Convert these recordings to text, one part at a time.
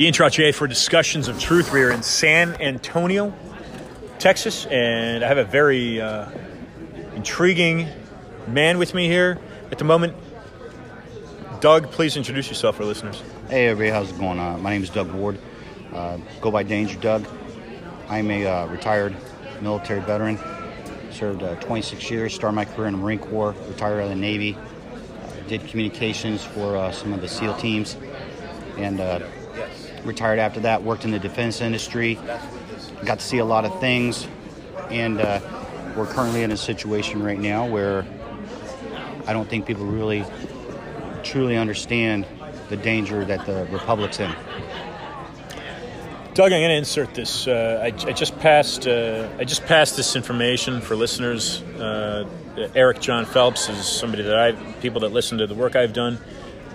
Ian Trottier for Discussions of Truth. We are in San Antonio, Texas, and I have a very uh, intriguing man with me here at the moment. Doug, please introduce yourself for listeners. Hey everybody, how's it going? Uh, my name is Doug Ward. Uh, go by Danger Doug. I'm a uh, retired military veteran. Served uh, 26 years, started my career in the Marine Corps, retired out of the Navy. Uh, did communications for some of the SEAL teams, and retired after that. Worked in the defense industry. Got to see a lot of things, and uh, we're currently in a situation right now where I don't think people really truly understand the danger that the republic's in. Doug, I'm going to insert this. Uh, I, I just passed. Uh, I just passed this information for listeners. Uh, Eric Jon Phelps is somebody that I people that listen to the work I've done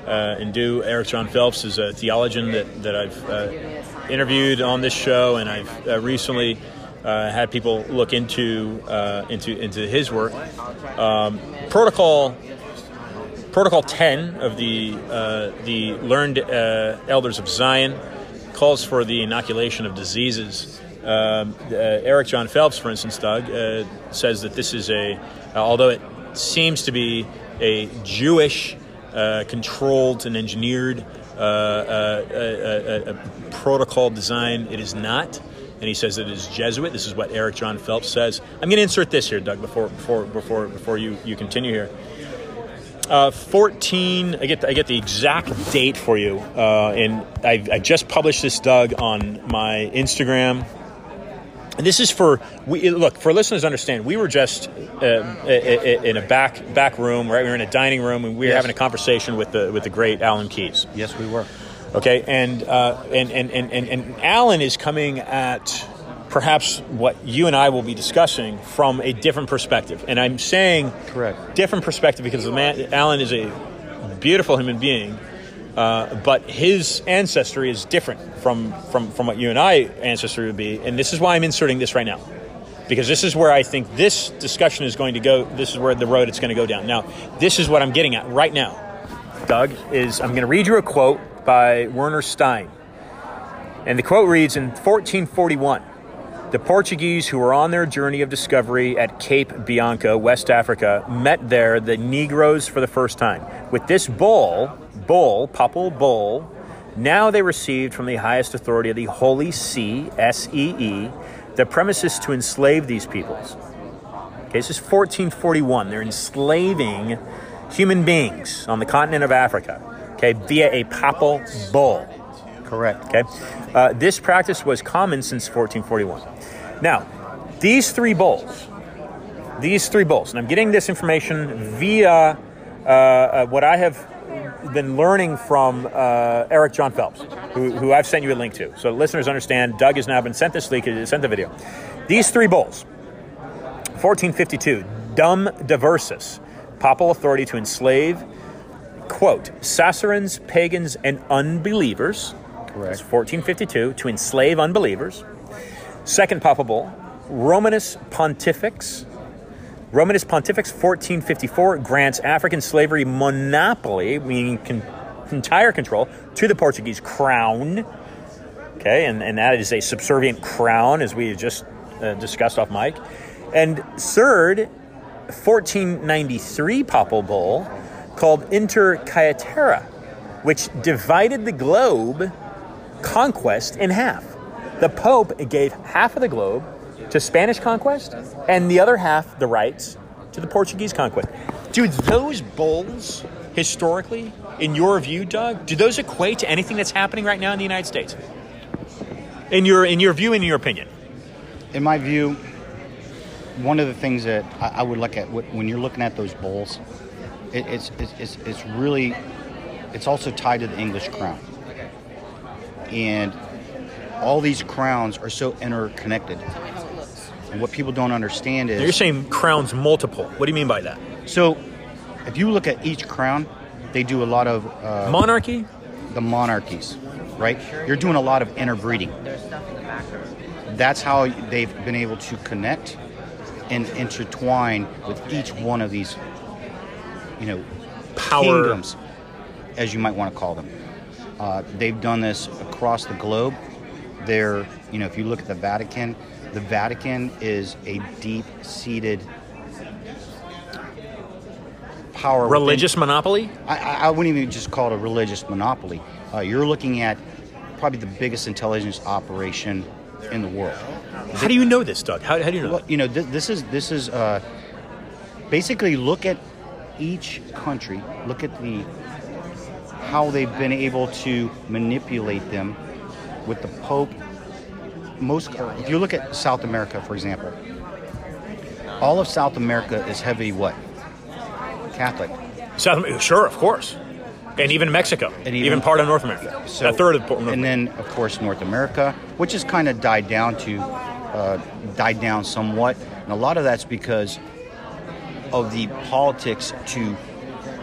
uh, and do. Eric Jon Phelps is a theologian that that I've uh, interviewed on this show, and I've uh, recently had people look into into into his work. Um, protocol Protocol 10 of the the Learned Elders of Zion calls for the inoculation of diseases. Um, uh, Eric Jon Phelps, for instance, Doug, uh, says that this is a, uh, although it seems to be a Jewish uh, controlled and engineered uh, uh, protocol design, it is not. And he says it is Jesuit. This is what Eric Jon Phelps says. I'm going to insert this here, Doug, before before before before you, you continue here. Uh, 14 I get, the, I get the exact date for you uh, and I, I, just published this doug on my instagram this is for we look for listeners to understand we were just uh, in a back back room right we were in a dining room and we were yes. having a conversation with the with the great alan keyes yes we were okay and uh, and, and, and, and, and alan is coming at perhaps what you and I will be discussing from a different perspective. And I'm saying correct different perspective because the man Alan is a beautiful human being, uh, but his ancestry is different from, from from what you and I ancestry would be. And this is why I'm inserting this right now. Because this is where I think this discussion is going to go. This is where the road it's going to go down. Now, this is what I'm getting at right now. Doug is I'm going to read you a quote by Werner Stein. And the quote reads in 1441 the Portuguese who were on their journey of discovery at Cape Bianca, West Africa, met there the Negroes for the first time. With this bull, bull, papal bull, now they received from the highest authority of the Holy See, S E E, the premises to enslave these peoples. Okay, this is 1441. They're enslaving human beings on the continent of Africa, okay, via a papal bull. Correct. Okay. Uh, this practice was common since 1441. Now, these three bulls, these three bulls, and I'm getting this information via uh, uh, what I have been learning from uh, Eric Jon Phelps, who, who, I've sent you a link to. So listeners understand, Doug has now been sent this link, sent the video. These three bulls, 1452, Dum Diversas, papal authority to enslave, quote, Saracens, pagans, and unbelievers. Correct. 1452, to enslave unbelievers. Second Papal Bull, Romanus Pontifex. Romanus Pontifex 1454 grants African slavery monopoly, meaning con- entire control, to the Portuguese crown. Okay, and, and that is a subservient crown, as we just uh, discussed off mic. And third, 1493 Papal Bull called Inter Caetera, which divided the globe conquest in half the Pope gave half of the globe to Spanish conquest and the other half the rights to the Portuguese conquest. Do those bulls historically, in your view, Doug, do those equate to anything that's happening right now in the United States? In your in your view, in your opinion? In my view, one of the things that I, I would look at when you're looking at those bulls, it, it's, it's it's really it's also tied to the English crown. And all these crowns are so interconnected. And what people don't understand is you're saying crowns multiple. What do you mean by that? So, if you look at each crown, they do a lot of uh, monarchy. The monarchies, right? You're doing a lot of interbreeding. There's stuff in the. That's how they've been able to connect and intertwine with each one of these, you know, power kingdoms, as you might want to call them. Uh, they've done this across the globe. They're, you know, if you look at the Vatican, the Vatican is a deep-seated power. within- Religious monopoly? I, I I wouldn't even just call it a religious monopoly. Uh, you're looking at probably the biggest intelligence operation in the world. How do you know this, Doug? How, how do you know? Well, you know, th- this is this is uh, basically look at each country, look at the how they've been able to manipulate them with the Pope. Most, if you look at South America, for example, all of South America is heavy what? Catholic. South sure, of course. And even Mexico, And even, even- part of North America. So- a third of North and then of course North America, which has kind of died down to uh, died down somewhat, and a lot of that's because of the politics to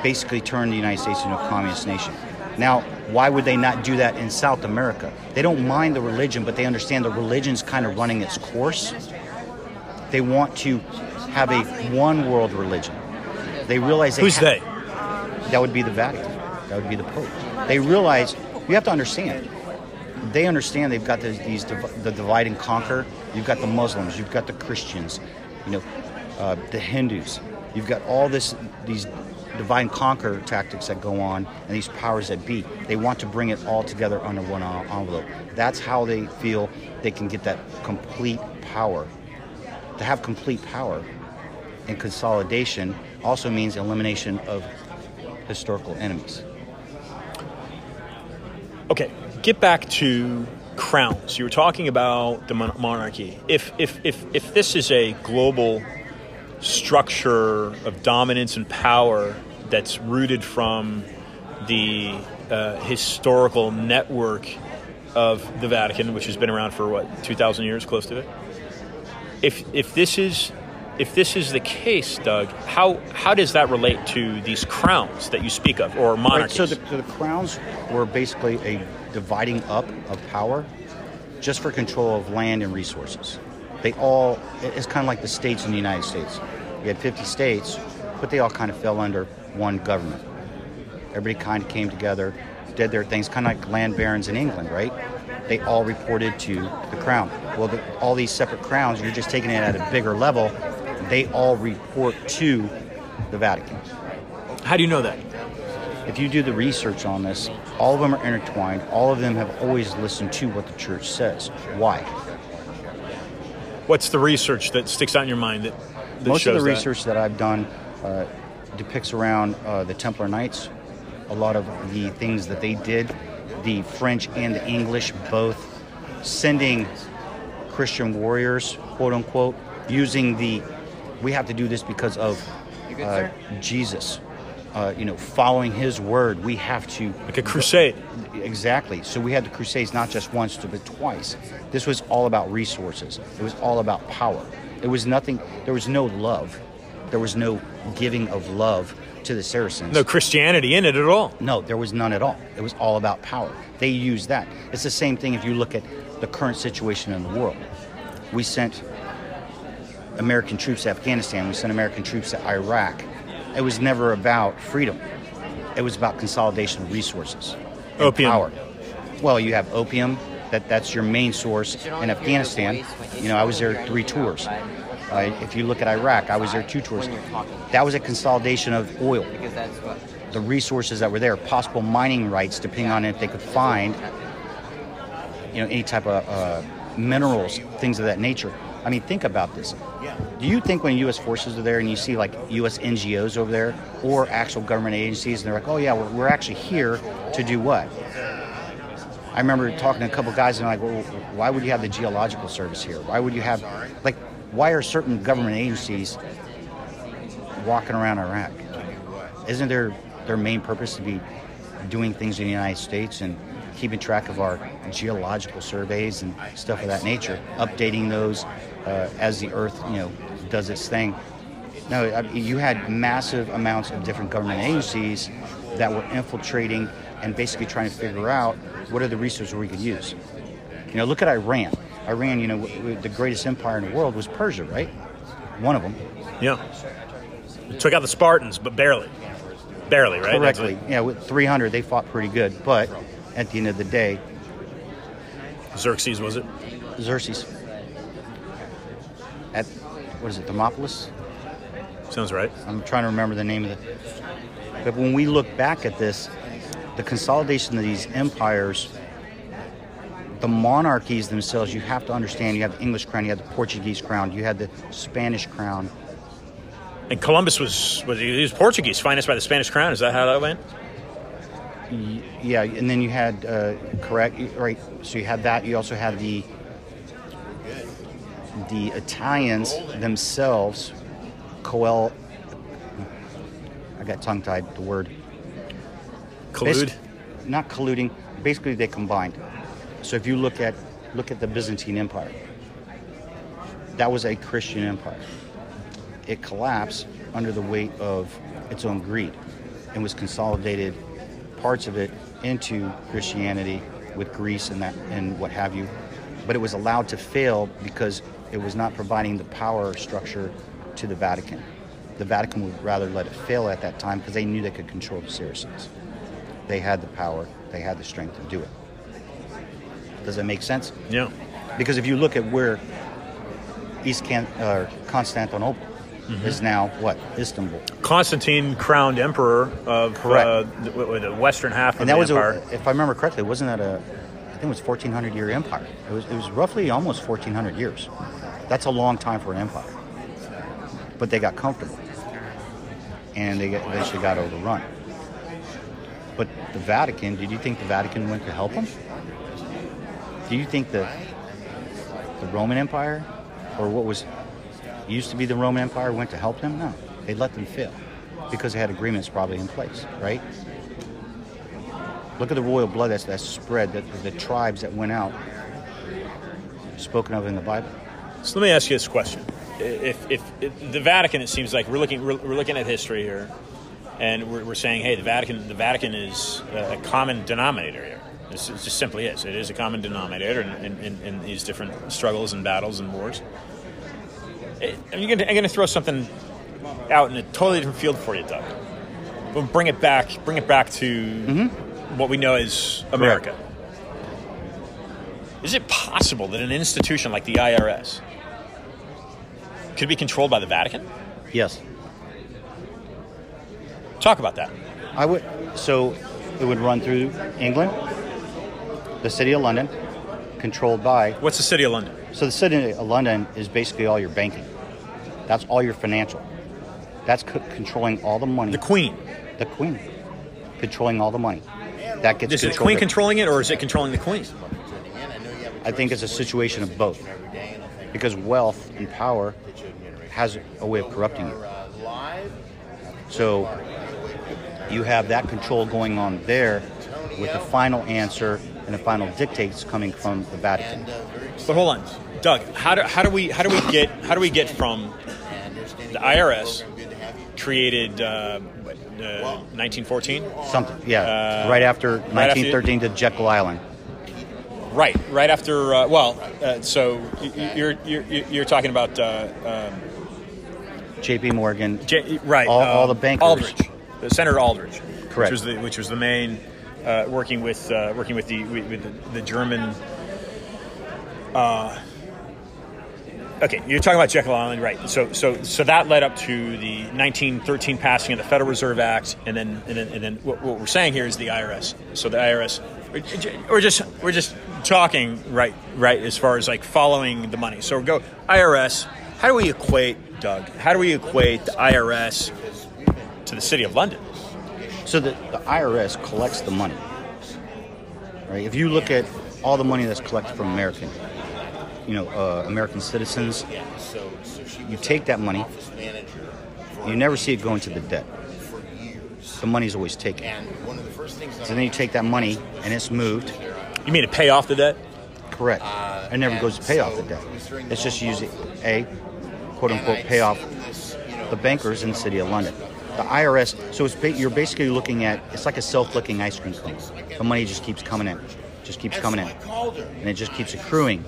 basically turn the United States into a communist nation. Now, why would they not do that in South America? They don't mind the religion, but they understand the religion's kind of running its course. They want to have a one world religion. They realize they Who's ha- they? that would be the Vatican. That would be the Pope. They realize you have to understand. They understand they've got these, these div- the divide and conquer. You've got the Muslims. You've got the Christians. You know, uh, the Hindus. You've got all this these divide and conquer tactics that go on, and these powers that be. They want to bring it all together under one envelope. That's how they feel they can get that complete power. To have complete power and consolidation also means elimination of historical enemies. Okay, get back to crowns. You were talking about the mon- monarchy. If, if, if, if this is a global structure of dominance and power that's rooted from the uh, historical network of the Vatican, which has been around for what, 2,000 years, close to it? If, if this is if this is the case, Doug, how how does that relate to these crowns that you speak of, or Right, so, the, so the crowns were basically a dividing up of power just for control of land and resources. They all, it's kind of like the states in the United States. You had 50 states, but they all kind of fell under one government. Everybody kind of came together, did their things, kind of like land barons in England, right? They all reported to the crown. Well, the, all these separate crowns, you're just taking it at a bigger level. They all report to the Vatican. how do you know that? If you do the research on this, all of them are intertwined. All of them have always listened to what the church says. Why? What's the research that sticks out in your mind that, that Most of the that? research that I've done uh, depicts around uh, the Templar Knights. A lot of the things that they did, the French and the English both sending Christian warriors, quote unquote, using the we have to do this because of uh, Jesus. Uh, you know, following His word, we have to Like a crusade. Exactly. So we had the Crusades not just once, but twice. This was all about resources. It was all about power. It was nothing. There was no love. There was no giving of love to the Saracens. No Christianity in it at all. No, there was none at all. It was all about power. They used that. It's the same thing if you look at the current situation in the world. We sent American troops to Afghanistan. We sent American troops to Iraq. It was never about freedom. It was about consolidation of resources. and Opium. Power. Well, you have opium. That that's your main source in Afghanistan. You know, I was there three tours. Uh, if you look at Iraq, I was there two tours. That was a consolidation of oil because that's what the resources that were there, possible mining rights, depending on if they could find, you know, any type of uh, minerals, things of that nature. I mean, think about this. Do you think when U.S. forces are there and you see like U.S. NGOs over there or actual government agencies, and they're like, oh yeah, we're, we're actually here to do what? I remember talking to a couple guys and they're like, well, why would you have the geological service here? Why would you have, like, why are certain government agencies walking around Iraq? Isn't their their main purpose to be doing things in the United States and keeping track of our geological surveys and stuff of that nature, updating those uh, as the Earth, you know, does its thing? No, you had massive amounts of different government agencies that were infiltrating and basically trying to figure out what are the resources we could use. You know, look at Iran. Iran, you know, w- w- the greatest empire in the world was Persia, right? One of them. Yeah. Took out the Spartans, but barely. Barely, right? Correctly. what- Yeah, with 300, they fought pretty good. But, at the end of the day, Xerxes was it? Xerxes at what is it, Thermopolis? Sounds right. I'm trying to remember the name of it. But when we look back at this, the consolidation of these empires, the monarchies themselves, you have to understand you have the English crown, you have the Portuguese crown, you had the Spanish crown. And Columbus was was he was Portuguese, financed by the Spanish crown. Is that how that went? Y- Yeah, and then you had uh, correct right. So you had that. You also had the the Italians themselves. Coel. I got tongue tied. The word. Collude. Basi- not colluding. Basically, they combined. So if you look at look at the Byzantine Empire, that was a Christian empire. It collapsed under the weight of its own greed, and was consolidated parts of it into Christianity with Greece and that and what have you. But it was allowed to fail because it was not providing the power structure to the Vatican. The Vatican would rather let it fail at that time because they knew they could control the Saracens they had the power, they had the strength to do it. Does that make sense? Yeah. Because if you look at where East Can- uh, Constantinople is now, what Istanbul, Constantine crowned emperor of Correct. uh, the, the western half of that the was, empire. a, if I remember correctly, wasn't that a? I think it was 1400 year empire. It was, it was roughly almost 1400 years. That's a long time for an empire. But they got comfortable, and they got, eventually got overrun. But the Vatican, did you think the Vatican went to help them? Do you think the the Roman Empire, or what was used to be the Roman Empire, went to help them? No, they let them fail because they had agreements probably in place, right? Look at the royal blood that's, that's spread, the, the tribes that went out, spoken of in the Bible. So let me ask you this question: if, if, if the Vatican, it seems like we're looking we're, we're looking at history here, and we're, we're saying, hey, the Vatican the Vatican is a common denominator here. It just simply is. It is a common denominator in, in, in, these different struggles and battles and wars. It, I'm going to throw something out in a totally different field for you, Doug. We'll bring it back. Bring it back to mm-hmm. what we know as America. Is it possible that an institution like the IRS could be controlled by the Vatican? Yes, Talk about that. I would. So it would run through England, the city of London, controlled by. What's the city of London? So the city of London is basically all your banking. That's all your financial. That's c- controlling all the money. The Queen. The Queen, controlling all the money. That gets Is it the Queen controlling it, or is it controlling the Queen? I think it's a situation of both. Because wealth and power has a way of corrupting you. So you have that control going on there with the final answer and the final dictates coming from the Vatican. But hold on, Doug. How do, how do we how do we get how do we get from the IRS created uh, uh, 1914? Something, yeah. Uh, right after right after- 1913 to Jekyll Island. Right, right after. Uh, well, uh, so you're you're you're talking about uh, um, J.P. Morgan. J- right? All- uh, all the bankers. Aldrich, uh, Senator Aldrich, Correct. Which was the which was the main uh, working with uh, working with the with, the German. Uh, okay, you're talking about Jekyll Island, right? So so so that led up to the 1913 passing of the Federal Reserve Act, and then and then and then what, what we're saying here is the IRS. So the IRS. We're just we're just talking right right as far as like following the money. So go IRS. How do we equate, Doug? How do we equate the IRS to the City of London? So the, the IRS collects the money. Right? If you look at all the money that's collected from American, you know, uh, American citizens, you take that money, you never see it go into the debt. The money's always taken. So then you take that money and it's moved. You mean to pay off the debt? Correct. It never goes to pay off the debt. It's just used a quote unquote pay off the bankers in the city of London. The IRS. So it's ba- you're basically looking at it's like a self-licking ice cream cone. The money just keeps coming in, just keeps coming in, and it just keeps accruing.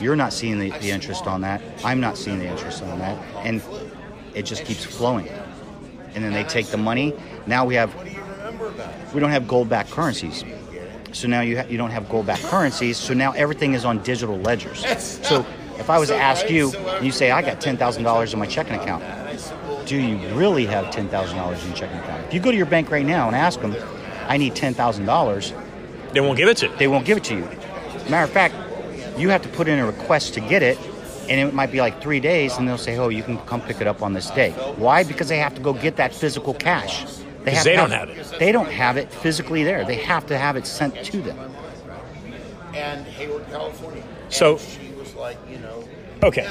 You're not seeing the, the interest on that. I'm not seeing the interest on that, and it just keeps flowing. And then they take the money. Now we have we don't have gold-backed currencies. So now you ha- you don't have gold-backed currencies. So now everything is on digital ledgers. So if I was to ask you, and you say I got ten thousand dollars in my checking account, do you really have ten thousand dollars in your checking account? If you go to your bank right now and ask them, I need ten thousand dollars, They won't give it to you. they won't give it to you. Matter of fact, you have to put in a request to get it, and it might be like three days, and they'll say, "Oh, you can come pick it up on this day." Why? Because they have to go get that physical cash. 'Cause have they to don't have it. They don't have it physically there. They have to have it sent to them. and Hayward, California. So- she was like, you know, Okay.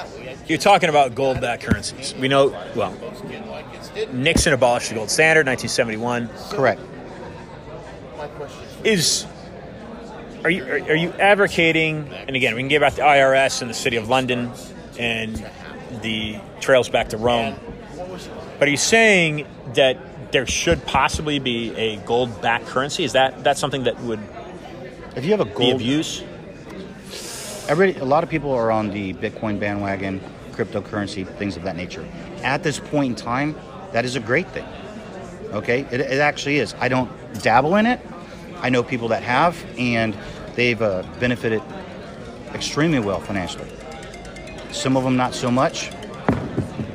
Yeah, we had You're talking about gold backed currencies. We know, well, most didn't like it. Didn't. Nixon abolished the gold standard 1971. Correct. Is is, are you are, are you advocating and again we can give out the IRS and the city of London and the trails back to Rome. But are you saying that there should possibly be a gold backed currency? Is that that's something that would If you have a be gold, of use? Everybody, a lot of people are on the Bitcoin bandwagon, cryptocurrency, things of that nature. At this point in time, that is a great thing. Okay, it, it actually is. I don't dabble in it. I know people that have, and they've uh, benefited extremely well financially. Some of them not so much,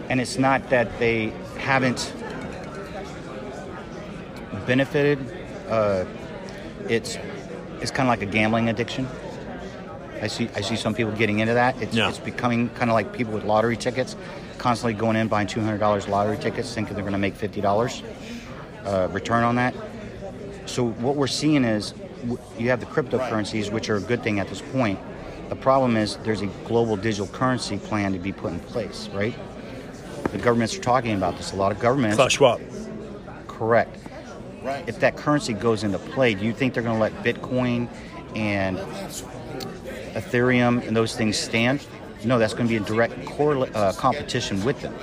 and it's not that they haven't benefited. Uh, it's it's kind of like a gambling addiction. I see I see some people getting into that. It's, Yeah. it's becoming kind of like people with lottery tickets, constantly going in buying two hundred dollars lottery tickets, thinking they're going to make fifty dollars uh, return on that. So what we're seeing is w- you have the cryptocurrencies, which are a good thing at this point. The problem is there's a global digital currency plan to be put in place, right? The governments are talking about this. A lot of governments, Klaus Schwab. correct. right? If that currency goes into play, do you think they're going to let Bitcoin and Ethereum and those things stand? No, that's going to be a direct uh, competition with them.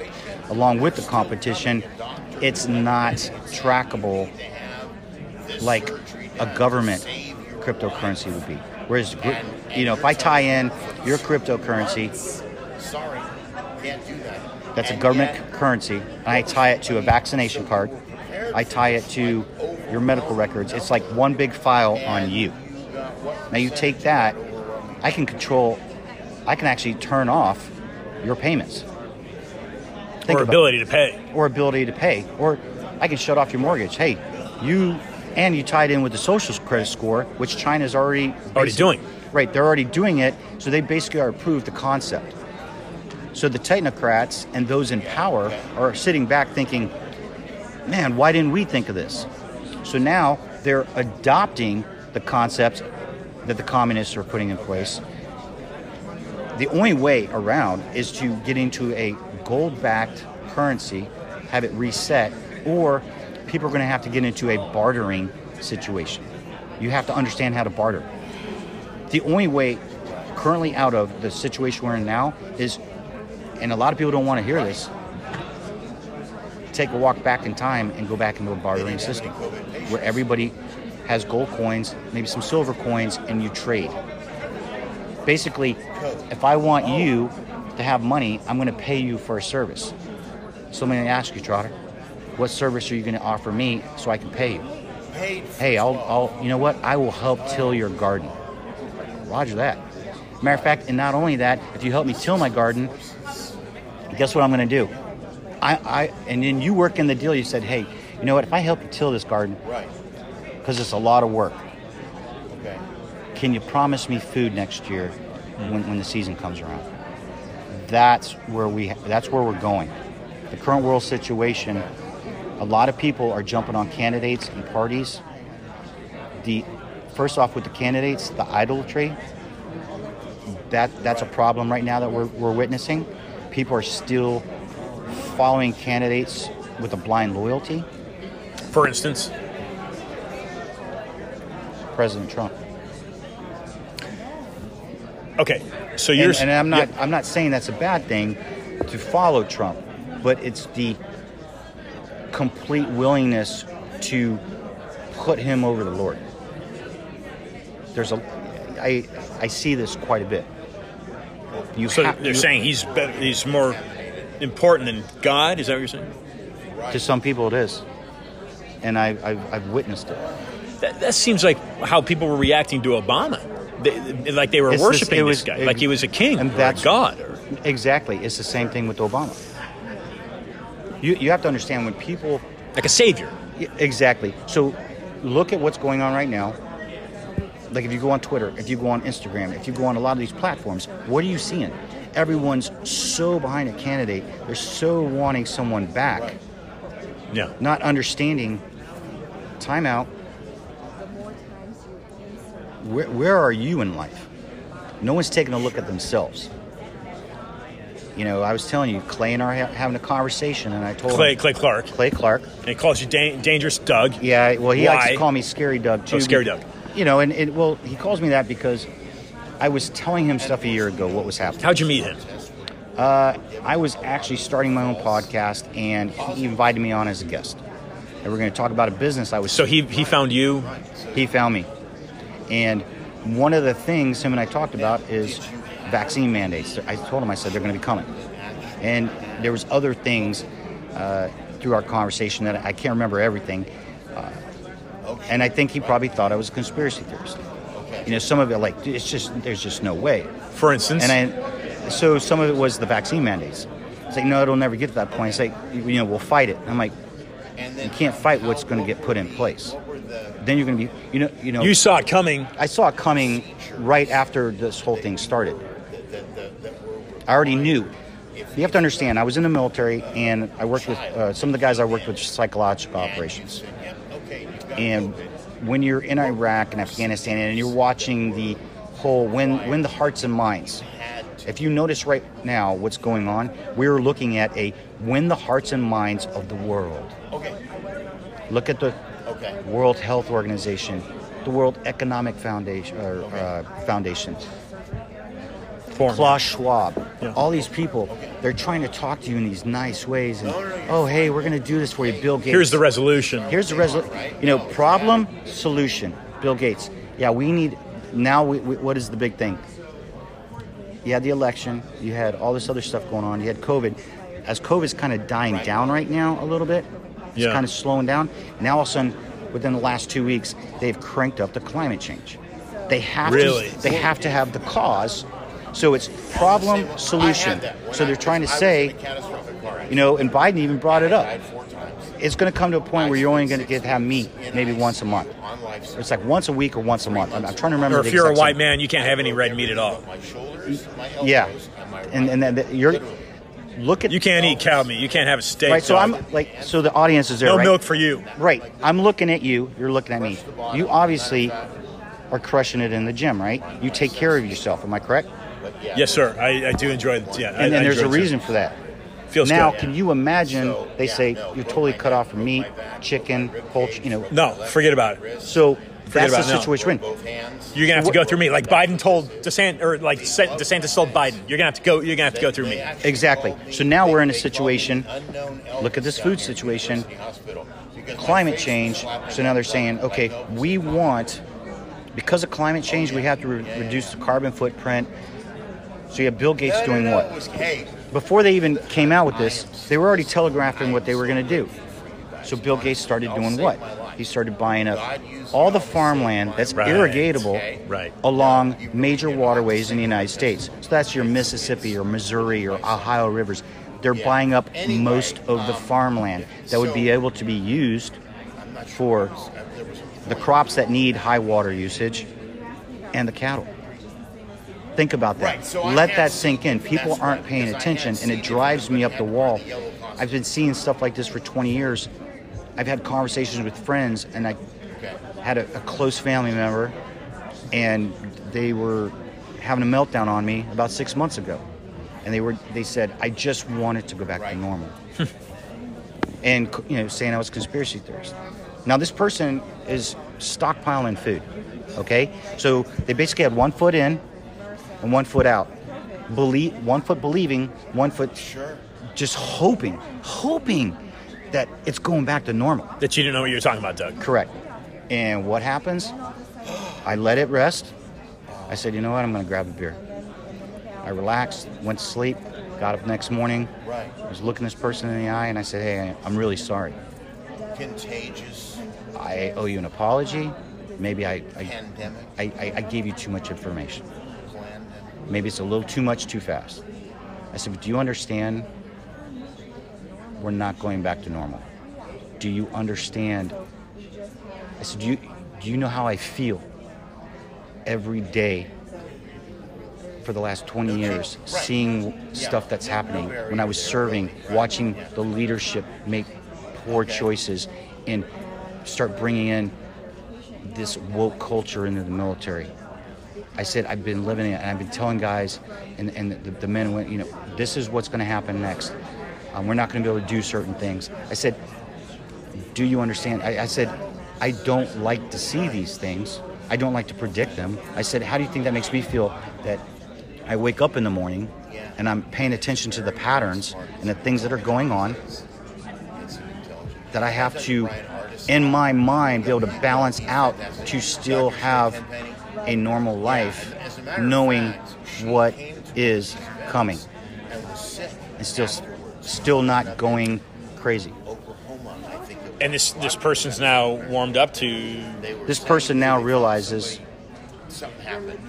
Along with the competition, it's not trackable like a government cryptocurrency would be. Whereas, you know, if I tie in your cryptocurrency, Sorry, can't do that. that's a government currency, and I tie it to a vaccination card, I tie it to your medical records. It's like one big file on you. Now you take that, I can control, I can actually turn off your payments. Think or ability to pay. or ability to pay, or I can shut off your mortgage. Hey, you and you tied in with the social credit score, which China's already Already doing. Right, they're already doing it, so they basically are approved the concept. So the technocrats and those in power are sitting back thinking, "Man, why didn't we think of this?" So now they're adopting the concept that the communists are putting in place. The only way around is to get into a gold-backed currency, have it reset, or people are going to have to get into a bartering situation. You have to understand how to barter. The only way currently out of the situation we're in now is, and a lot of people don't want to hear this, take a walk back in time and go back into a bartering system where everybody has gold coins, maybe some silver coins, and you trade. Basically, if I want you to have money, I'm going to pay you for a service. So I'm going to ask you, Trotter, what service are you going to offer me so I can pay you? Hey, I'll, I'll, you know what? I will help till your garden. Roger that. Matter of fact, and not only that, if you help me till my garden, guess what I'm going to do? I, I, and then you work in the deal. You said, hey, you know what? If I help you till this garden, right. Because it's a lot of work, Okay. can you promise me food next year when, when the season comes around? That's where we. That's where we're going. The current world situation. A lot of people are jumping on candidates and parties. The first off with the candidates, the idolatry. That that's a problem right now that we're, we're witnessing. People are still following candidates with a blind loyalty. For instance, President Trump. okay. So you're and, and I'm not yeah. I'm not saying that's a bad thing to follow Trump, but it's the complete willingness to put him over the Lord. There's a I I see this quite a bit. You So have- they're you- saying he's better, he's more important than God. Is that what you're saying? to some people it is, and I I've, I've witnessed it. That, that seems like how people were reacting to Obama. They, like they were It's worshiping this was- guy, it- like he was a king and that's- god. Or, Exactly. It's the same thing with Obama. You, you have to understand when people like a savior. Exactly. So look at what's going on right now. Like if you go on Twitter, if you go on Instagram, if you go on a lot of these platforms, what are you seeing? Everyone's so behind a candidate. They're so wanting someone back, Yeah. not understanding timeout. Where, where are you in life? No one's taking a look at themselves. You know, I was telling you, Clay and I are ha- having a conversation, and I told Clay him, Clay Clark. Clay Clark, And he calls you da- dangerous Doug. yeah, well, he likes Why? to call me Scary Doug too. Oh, Scary Doug. You know, and it, well, he calls me that because I was telling him stuff a year ago. What was happening? How'd you meet him? Uh, I was actually starting my own podcast, and he invited me on as a guest. And we're going to talk about a business I was. So he he found you. he found me, and one of the things him and I talked about is vaccine mandates. I told him I said they're going to be coming, and there was other things uh, through our conversation that I can't remember everything. Uh, and I think he probably thought I was a conspiracy theorist. You know, some of it like it's just there's just no way. For instance, And I, so some of it was the vaccine mandates. It's like no, it'll never get to that point. It's like you know we'll fight it. I'm like, you can't fight what's going to get put in place. Then you're going to be, you know, you know. you saw it coming. I saw it coming right after this whole thing started. I already knew. You have to understand, I was in the military and I worked with uh, some of the guys I worked with psychological operations. And when you're in Iraq and Afghanistan and you're watching the whole win, win the hearts and minds, if you notice right now what's going on, we're looking at a win the hearts and minds of the world. Okay. Look at the Okay. World Health Organization, the World Economic Foundation, or, uh, Foundation, Form. Klaus Schwab, Yeah. all these people, they're trying to talk to you in these nice ways. And, oh, hey, we're going to do this for you, Bill Gates. Here's the resolution. Here's the resolution. You know, problem, solution. Bill Gates. Yeah, we need. Now, we, we, what is the big thing? You had the election. You had all this other stuff going on. You had COVID. As COVID's kind of dying down right now a little bit, it's Yeah. kind of slowing down. Now, all of a sudden, within the last two weeks, they've cranked up the climate change. They have Really? to. They have to have the cause. So it's problem, solution. So they're trying to say, you know, and Biden even brought it up it's going to come to a point where you're only going to get to have meat maybe once a month. It's like once a week or once a month. I'm, I'm trying to remember. Or the if you're a white same- man, you can't have any red meat at all. yeah, and and then you're look at You can't eat cow meat. You can't have a steak. right. So dog. I'm like, so the audience is there, no right? milk for you. Right. I'm looking at you. You're looking at me. You obviously are crushing it in the gym, right? You take care of yourself. Am I correct? Yes, sir. I, I do enjoy it. Yeah, I, And then I there's a enjoy it, too. reason for that. Feels now, good. can you imagine? They say you're totally cut off from meat, chicken, poultry. You know. No, forget about it. So that's the about it, no. situation. Both hands. You're gonna have to go through me, like Biden told DeSantis, or like DeSantis told Biden. You're gonna have to go. You're gonna have to go through me. Exactly. So now we're in a situation. Look at this food situation. Climate change. So now they're saying, okay, we want, because of climate change, we have to re- reduce the carbon footprint. So you have Bill Gates doing what? Before they even came out with this, they were already telegraphing what they were going to do. So Bill Gates started doing what? He started buying up all the farmland that's Right. irrigatable Right. along major waterways in the United States. So that's your Mississippi or Missouri or Ohio rivers. They're buying up most of the farmland that would be able to be used for the crops that need high water usage and the cattle. Think about that. Right, so Let that sink in. People aren't paying attention, and it drives me up the wall. I've been seeing stuff like this for 20 years. I've had conversations with friends, and I had a, a close family member, and they were having a meltdown on me about six months ago, and they were they said I just wanted to go back to normal, and you know saying I was a conspiracy theorist. Now this person is stockpiling food. Okay, so they basically had one foot in and one foot out. Believe one foot believing, one foot just hoping, hoping that it's going back to normal. That you didn't know what you were talking about, Doug. Correct. And what happens? I let it rest. I said, you know what? I'm going to grab a beer. I relaxed, went to sleep, got up next morning. Right. I was looking this person in the eye and I said, hey, I'm really sorry. contagious. I owe you an apology. maybe I I, Pandemic. I, I, I gave you too much information. Maybe it's a little too much too fast. I said, but do you understand we're not going back to normal? Do you understand? I said, do you, do you know how I feel every day for the last 20 years, seeing stuff that's happening when I was serving, watching the leadership make poor choices and start bringing in this woke culture into the military. I said I've been living it, and I've been telling guys, and, and the, the men went, you know, this is what's going to happen next. Um, we're not going to be able to do certain things. I said, do you understand? I, I said, I don't like to see these things. I don't like to predict them. I said, how do you think that makes me feel that I wake up in the morning and I'm paying attention to the patterns and the things that are going on that I have to, in my mind, be able to balance out to still have a normal life, knowing what is coming, And still, still not going crazy. Oklahoma, I think. It was And this this person's now warmed up to This person now realizes something happened.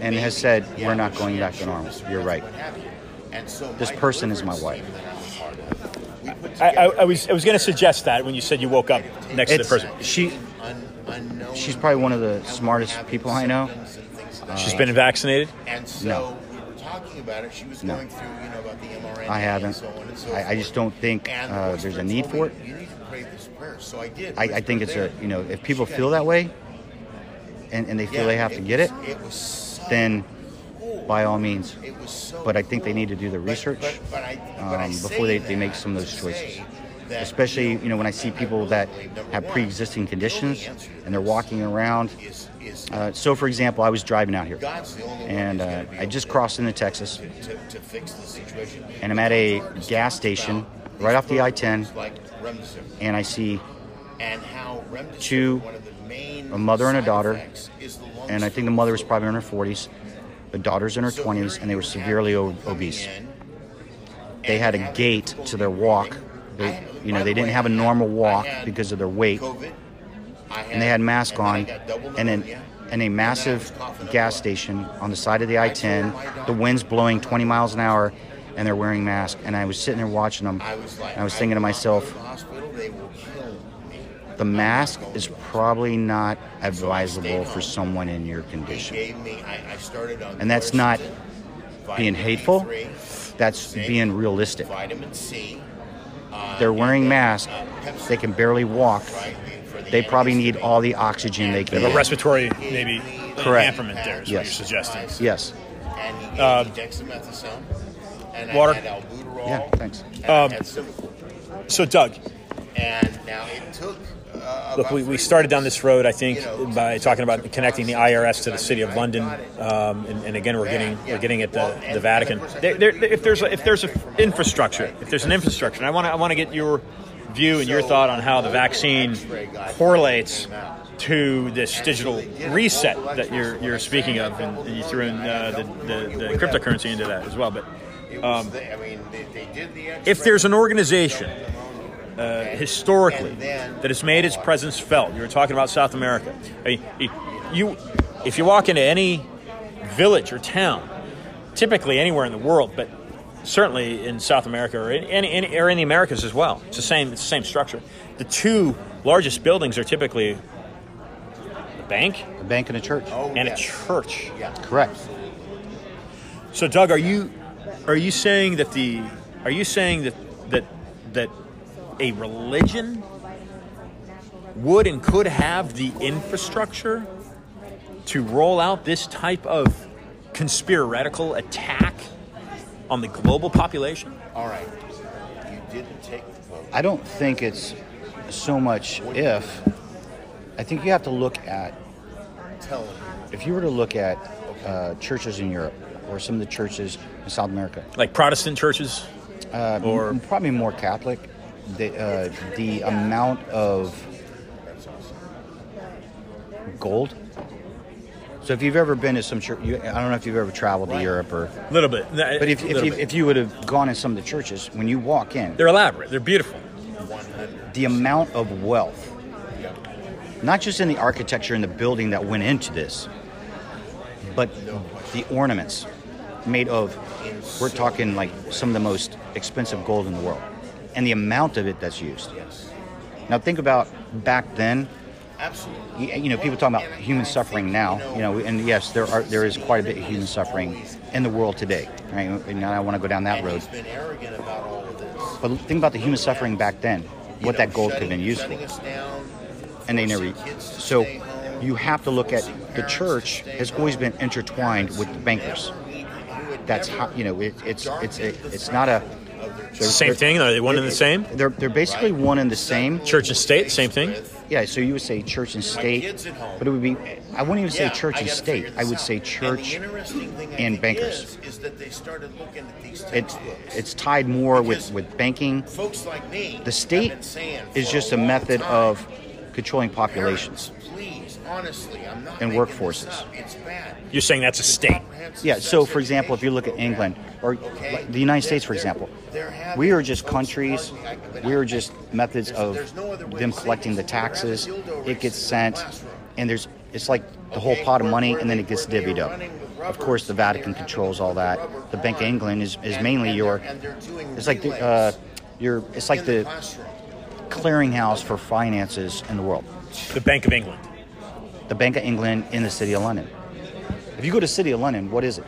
and has said, we're not going back to normal. You're right. What have you. And so This person is my wife. I'm a part of, we put I, I, was I was going to suggest that when you said you woke up next to the It's, person. she, she's probably one of the smartest people I know. symptoms and things of that She's been vaccinated. No. Talking about it. She was No. going through, you know, about the mRNA I haven't. and so on and so I, I just don't think uh, there's a need for it. You need to pray this prayer. So I did. I, I think it's there. a, you know, if people feel that way and, and they feel Yeah, they have to get it, It was so then cool. by all means. So But I think they need to do the research but- but I- um, before they, they make some of those choices. that, Especially, you know, you know, when I see people that have pre-existing conditions and they're walking around. Uh, so, for example, I was driving out here, God's the only and uh, I just crossed into Texas, to, to, to fix the situation. and I'm at a gas station right off the I-10, like and I see and how two- one of the main a mother and a daughter, effects is the lung and I think the mother was probably in her 40s, the daughter's in her 20s, and they were severely obese. They had a gait to their walk. They, you know, they didn't have a normal walk because of their weight, and they had masks on, and then and a massive gas station on the side of the I-10. The wind's blowing 20 miles an hour, and they're wearing masks. And I was sitting there watching them, I was like, and I was thinking to myself, the mask is probably not advisable for someone in your condition. And that's not Being hateful, that's being realistic. They're wearing masks. They can barely walk. Right, for the They probably need all the oxygen they can They have a respiratory maybe Correct. temperament there is Yes. what you're suggesting. Yes. And he gave Uh, dexamethasone. And water. I had albuterol. Yeah, thanks. And Um, had So Doug, And now it took. Uh, look, we, we started down this road, I think, you know, by talking about connecting the IRS to the city of London, um, and, and again, we're getting we're getting at the, the Vatican. and of course I There, there, if there's a, if there's an that from my infrastructure, if there's an infrastructure, and I want to I want to get your view and your thought on how the vaccine correlates to this digital reset that you're you're speaking of, and you threw in uh, the, the, the cryptocurrency into that as well. But um, if there's an organization uh, historically that has made its presence felt. You were talking about South America. I mean, you, if you walk into any village or town, typically anywhere in the world, but certainly in South America or in, in, in, or in the Americas as well, it's the same. It's the same structure. The two largest buildings are typically the bank A bank and a church. Oh, and yes. a church. Yeah. Correct. So, Doug, are you are you saying that the are you saying that that that a religion would and could have the infrastructure to roll out this type of conspiratical attack on the global population? All right. You didn't take the vote. I don't think it's so much if. I think you have to look at Tell if you were to look at uh, churches in Europe or some of the churches in South America, Like Protestant churches? uh, Or- m- probably more Catholic, the uh, the amount of gold. So if you've ever been to some church, you, I don't know if you've ever traveled to Europe or, A little bit. but if, if, you, if you would have gone in some of the churches, when you walk in, they're elaborate, they're beautiful. the amount of wealth not just in the architecture and the building that went into this, but the ornaments made of, we're talking like some of the most expensive gold in the world, and the amount of it that's used. Now think about back then. Absolutely. You, you know, people talk about human suffering now. You know, and yes, there are there is quite a bit of human suffering in the world today. Right? And I don't want to go down that road. he's been arrogant about all of this. But think about the human suffering back then. What that gold could have been used for. and they never. forcing kids to So you have to look at the church has always been intertwined with the bankers. never need- who had That's how you know it, it's it's a, the it's not a. threshold of their they're- Same they're- thing? Are they one and the same? They're they're basically one and the same. Church and state, same thing? Yeah, so you would say church and state, kids at home. but it would be. I wouldn't even say Yeah, church and state. I would out. say And church. the interesting thing I and think bankers. Is, is that they started looking at these It, it's tied more with Because with banking. folks like me. The state is just a method of controlling populations. Parents, please, honestly, I'm not And workforces. It's bad. You're saying that's a state. Yeah. So, for example, if you look at England or Okay. the United States, for they're- example, they're we are just countries. hardly- I- We are just methods of no them collecting the this. They're having taxes. It gets sent, and there's it's like the whole pot of money, and then it gets divvied up. Of course, the Vatican controls all that. The Bank of England is, is and- mainly and your. they're- and they're doing It's like the uh, your. It's like in the classroom. clearinghouse for finances in the world. The Bank of England. The Bank of England in the City of London. If you go to City of London, what is it?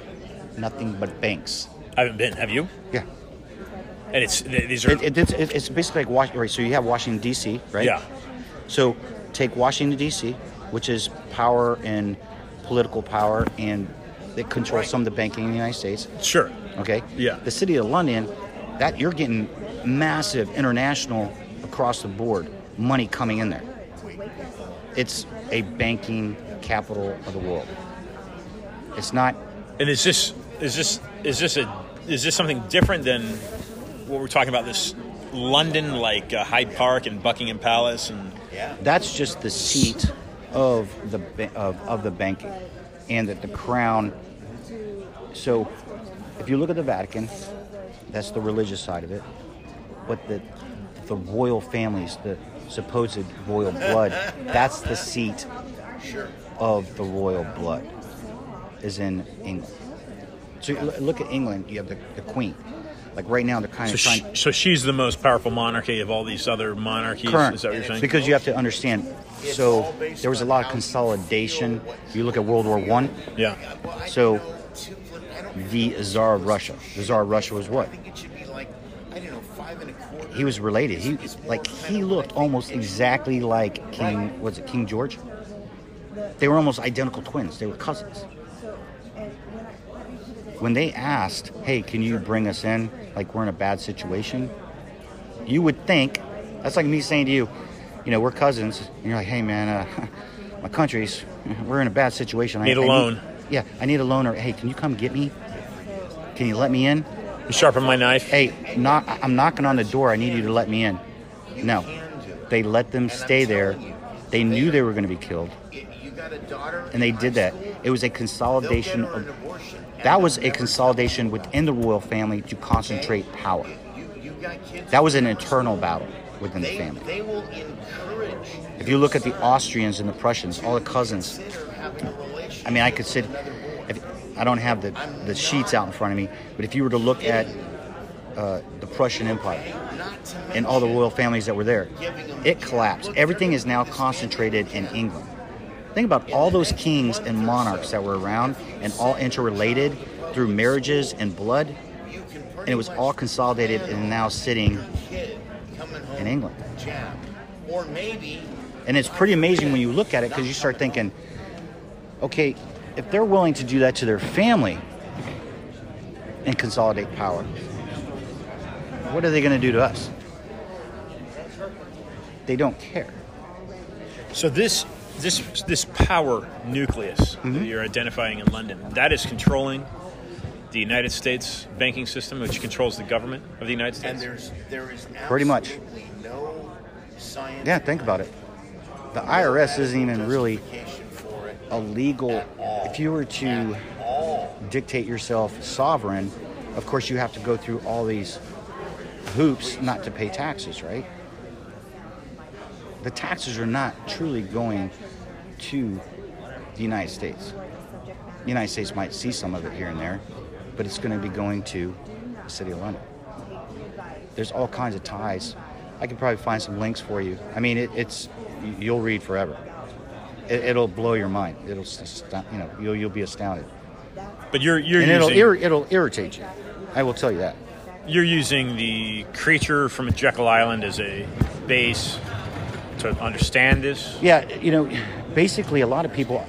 Nothing but banks. I haven't been. Have you? Yeah. And it's these are It, it, it's, it's basically like Wash, right. So you have Washington D.C. right? yeah. So take Washington D.C., which is power and political power, and it controls some of the banking in the United States. Sure. Okay. Yeah. The city of London, that you're getting massive international across the board money coming in there. It's a banking capital of the world. It's not. And is this is this is this a is this something different than what we're talking about? This London, like uh, Hyde Park and Buckingham Palace, and Yeah. That's just the seat of the ba- of, of the banking, and that the crown. So, if you look at the Vatican, that's the religious side of it, but the the royal families, the supposed royal blood, that's the seat Sure. of the royal blood, is in England. So look at England, you have the, the Queen. Like right now, they're kind so of she, trying. so she's the most powerful monarchy of all these other monarchies. current Is that what you're saying? because you have to understand so there was a lot of consolidation you look at world war one yeah. So, don't know, two foot- I don't the czar of russia the czar of russia was what I think it should be like, I don't know, five and a quarter. He was related. He like he looked almost exactly like king was it king george? They were almost identical twins. They were cousins. When they asked hey can you bring us in? Like we're in a bad situation you would think that's like me saying to you you know we're cousins and you're like hey man uh, my country's we're in a bad situation. Need a a loan. yeah i need a loan or hey can you come get me? Can you let me in You sharpen my knife. hey knock, i'm knocking on the door i need you to let me in no they let them stay there they knew they were going to be killed and they did that it was a consolidation of that was a consolidation within the royal family to concentrate power that was an internal battle within the family. If you look at the Austrians and the Prussians, all the cousins. I mean, I could sit. with another boy. If, I don't have the, the sheets out in front of me, but if you were to look at uh, the Prussian Empire and all the royal families that were there, it collapsed. Everything is now concentrated in England. Think about all those kings and monarchs that were around and all interrelated through marriages and blood, and it was all consolidated and now sitting in England. And it's pretty amazing when you look at it because you start thinking, okay, if they're willing to do that to their family and consolidate power, what are they going to do to us? They don't care. So this this this power nucleus Mm-hmm. that you're identifying in London that is controlling the United States banking system, which controls the government of the United States. and States. there's there is Pretty much. absolutely no science. Yeah, think about it. The IRS isn't even really justification a legal. If you were to dictate yourself sovereign, of course you have to go through all these hoops not to pay taxes, right? the taxes are not truly going to the United States. The United States might see some of it here and there, but it's going to be going to the city of London. There's all kinds of ties. I could probably find some links for you. I mean, it, it's you'll read forever. It, it'll blow your mind. It'll you know you'll you'll be astounded, But you're you're and it'll using ir- it'll irritate you. I will tell you that. you're using the creature from Jekyll Island as a base to understand this. Yeah, you know, basically, a lot of people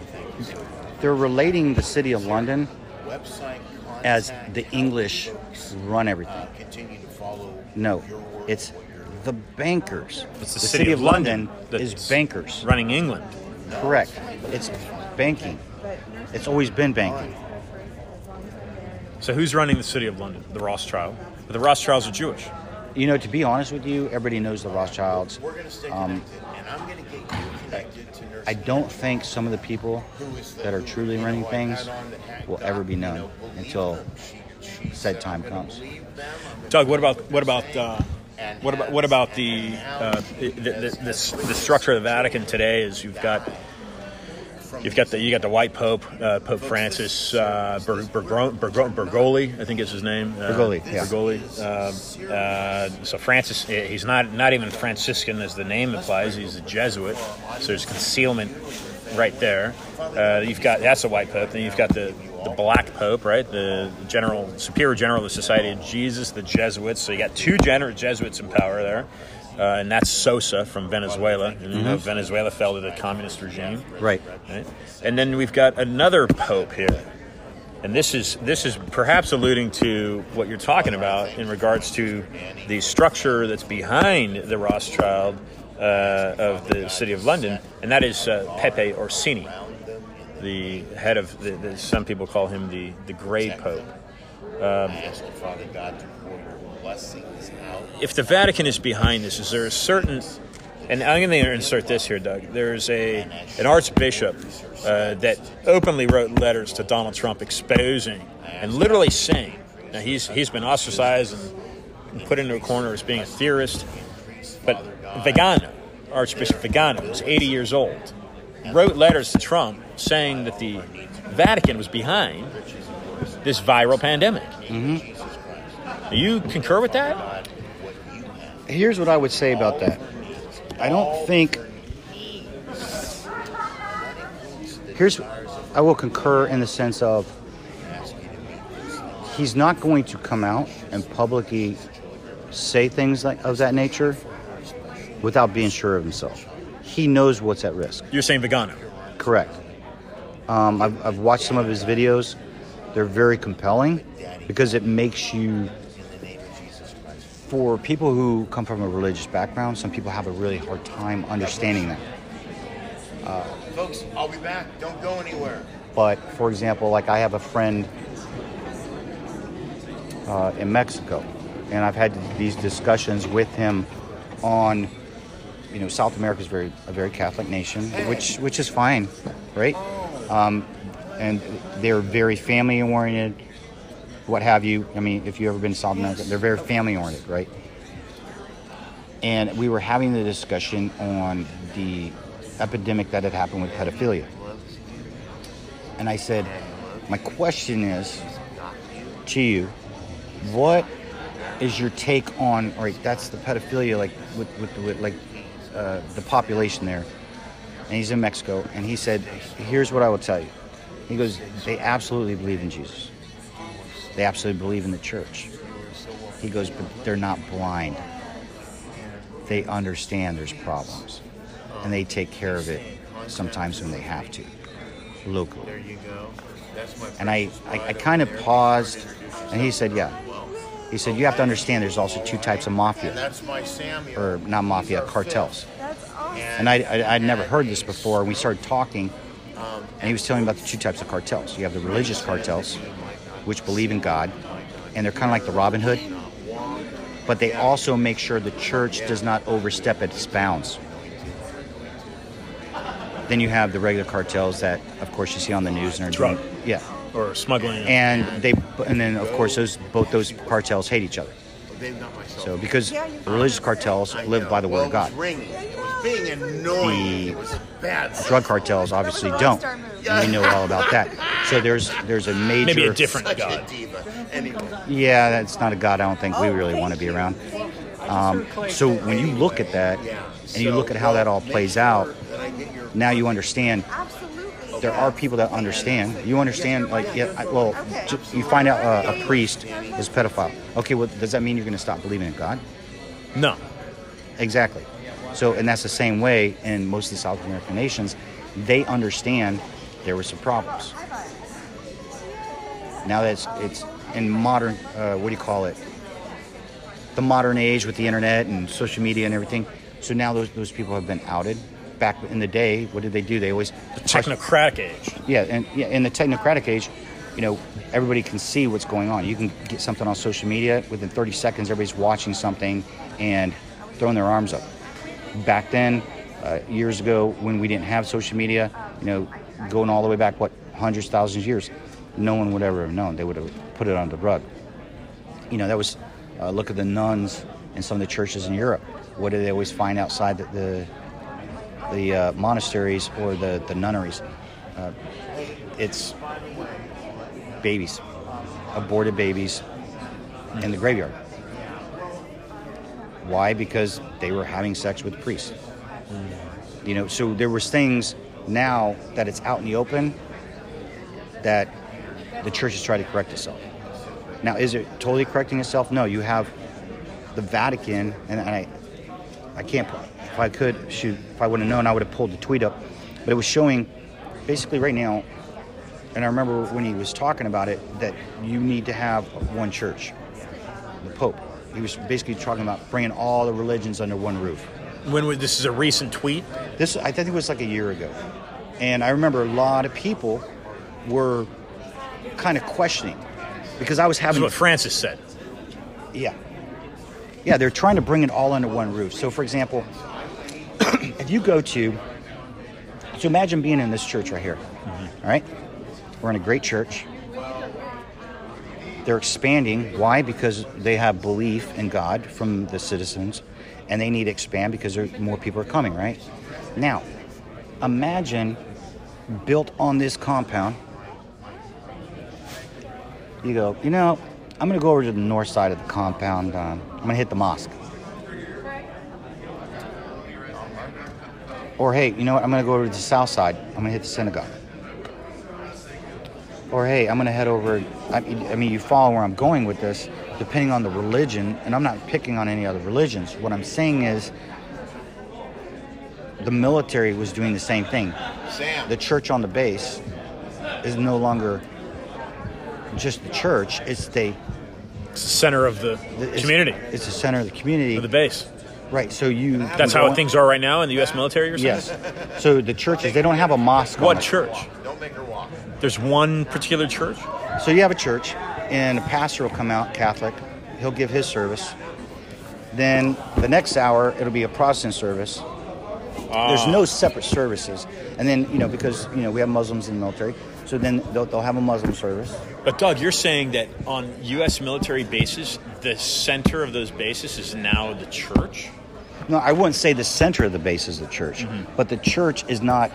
they're relating the city of London as the English run everything. continue to follow No, it's the bankers. It's the, city, of London, is bankers. running England. Correct. It's banking. It's always been banking. So who's running the city of London? The Rothschild. But the Rothschilds are Jewish. You know, to be honest with you, everybody knows the Rothschilds. We're going to stay Um, and I'm going to get you connected to nurse. I don't think some of the people who is the- that are truly running things had on that had will ever be known until them. She- she said said, time comes." believe them, I'm gonna Doug, what about what about uh, And what about what about the, uh, the, the, the, the, the structure of the Vatican today? Is you've got you've got the you got the White Pope, uh, Pope Francis uh, Ber, Bergro- Bergro- Bergoli, I think is his name. Uh, Bergoli, yeah. Bergoli. Uh, uh, so Francis, he's not not even Franciscan as the name implies. He's a Jesuit. So there's concealment right there. Uh, you've got that's a White Pope. Then you've got the the Black Pope, right? The General Superior General of the Society of Jesus, the Jesuits. So you got two Gen- Jesuits in power there. Uh, and that's Sosa from Venezuela. And you know, Venezuela fell to the communist regime Right. right? And then we've got another pope here, and this is this is perhaps alluding to what you're talking about in regards to the structure that's behind the Rothschild uh, of the city of London, and that is uh, Pepe Orsini, the head of the, the some people call him the the Gray Pope. Out. if the Vatican is behind this, is there a certain, and I'm going to insert this here, Doug. There's a an archbishop uh, that openly wrote letters to Donald Trump exposing and literally saying, now he's he's been ostracized and put into a corner as being a theorist, but Vigano, Archbishop Vigano, was 80 years old, wrote letters to Trump saying that the Vatican was behind this viral pandemic. Mm-hmm. Do you concur with that? Here's what I would say about that. I don't think. Here's, I will concur in the sense of he's not going to come out and publicly say things like of that nature without being sure of himself. He knows what's at risk. You're saying Vigano. Correct. Um, I've, I've watched some of his videos. They're very compelling because it makes you. For people who come from a religious background, some people have a really hard time understanding that. Folks, I'll be back. Don't go anywhere. But for example, like I have a friend uh, in Mexico, and I've had these discussions with him on, you know, South America is very a very Catholic nation, which which is fine, right? Um, and they're very family oriented, what have you. I mean, if you've ever been to South America, they're very family oriented, right? And we were having the discussion on the epidemic that had happened with pedophilia. And I said, my question is to you, what is your take on, right, that's the pedophilia, like with, with, with like uh, the population there. And he's in Mexico. And he said, here's what I will tell you. He goes, they absolutely believe in Jesus. They absolutely believe in the church. He goes, but they're not blind. They understand there's problems. And they take care of it sometimes when they have to, locally. There you go. And I, I, I kind of paused, and he said, Yeah. He said, You have to understand there's also two types of mafia, That's my Samuel. or not mafia, cartels. And I, I, I'd never heard this before. We started talking, and he was telling me about the two types of cartels. You have the religious cartels, which believe in God, and they're kind of like the Robin Hood, but they also make sure the church does not overstep its bounds. Then you have the regular cartels that, of course, you see on the news and are doing, Drug. yeah, or smuggling. and they, and then of course those both those cartels hate each other. They've got my cell So because Yeah, religious cartels I live know. by the well, word of God. It was ringing. It was being annoying. The it was bad. Drug cartels obviously That was a don't. rockstar. And we know all about that. So there's there's a major Maybe a different God. a. Anyway, Yeah, that's not a God I don't think we really want to be around. Um, so when you look at that yeah. and you look at how that all plays out, that I get your- now you understand Absolutely. There are people that understand. You understand, like, yeah, I, well, j- you find out uh, a priest is pedophile. Okay, well, does that mean you're going to stop believing in God? No. Exactly. So, and that's the same way in most of the South American nations. They understand there were some problems. Now that it's, it's in modern, uh, what do you call it? The modern age with the internet and social media and everything. So now those, those people have been outed. Back in the day, what did they do? They always the Technocratic age. yeah, and yeah, in the technocratic age, you know, everybody can see what's going on. You can get something on social media within 30 seconds. Everybody's watching something and throwing their arms up. Back then, uh, years ago, when we didn't have social media, you know, going all the way back what hundreds, thousands of years, no one would ever have known. They would have put it on the rug. You know, that was uh, look at the nuns in some of the churches in Europe. What do they always find outside the the, the uh, monasteries or the the nunneries? Uh, it's babies, aborted babies in the graveyard. Why? Because they were having sex with priests. You know, so there was things now that it's out in the open that the church is trying to correct itself. Now, is it totally correcting itself? No. You have the Vatican, and, I, I can't. If I could, shoot, if I would have known, I would have pulled the tweet up. But it was showing, basically, right now. And I remember when he was talking about it that you need to have one church, the Pope. He was basically talking about bringing all the religions under one roof. When was, this is a recent tweet. This I think it was like a year ago, and I remember a lot of people were kind of questioning because I was This is having what Francis said. yeah yeah they're trying to bring it all under one roof. So for example, if you go to so imagine being in this church right here, all right? We're in a great church. They're expanding. Why? Because they have belief in God from the citizens, and they need to expand because more people are coming. Right now, imagine built on this compound. You go. You know, I'm going to go over to the north side of the compound. Um, I'm going to hit the mosque. Or hey, you know what? I'm going to go over to the south side. I'm going to hit the synagogue. Or hey, I'm going to head over. I mean, I mean, you follow where I'm going with this, depending on the religion. And I'm not picking on any other religions. What I'm saying is, the military was doing the same thing. Sam. The church on the base is no longer just the church. It's the, It's the center of the it's, community, It's the center of the community. of the base. Right. So you. That's can how go things are right now in the U.S. military. You're saying? Yes. So the churches they don't have a mosque. What it. church? Don't make her walk. There's one particular church. So you have a church, and a pastor will come out, Catholic. He'll give his service. Then the next hour, it'll be a Protestant service. There's ah. no separate services. And then, you know, because, you know, we have Muslims in the military, so then they'll, they'll have a Muslim service. But Doug, you're saying that on U.S. military bases, the center of those bases is now the church. No, I wouldn't say the center of the base is the church, but the church is not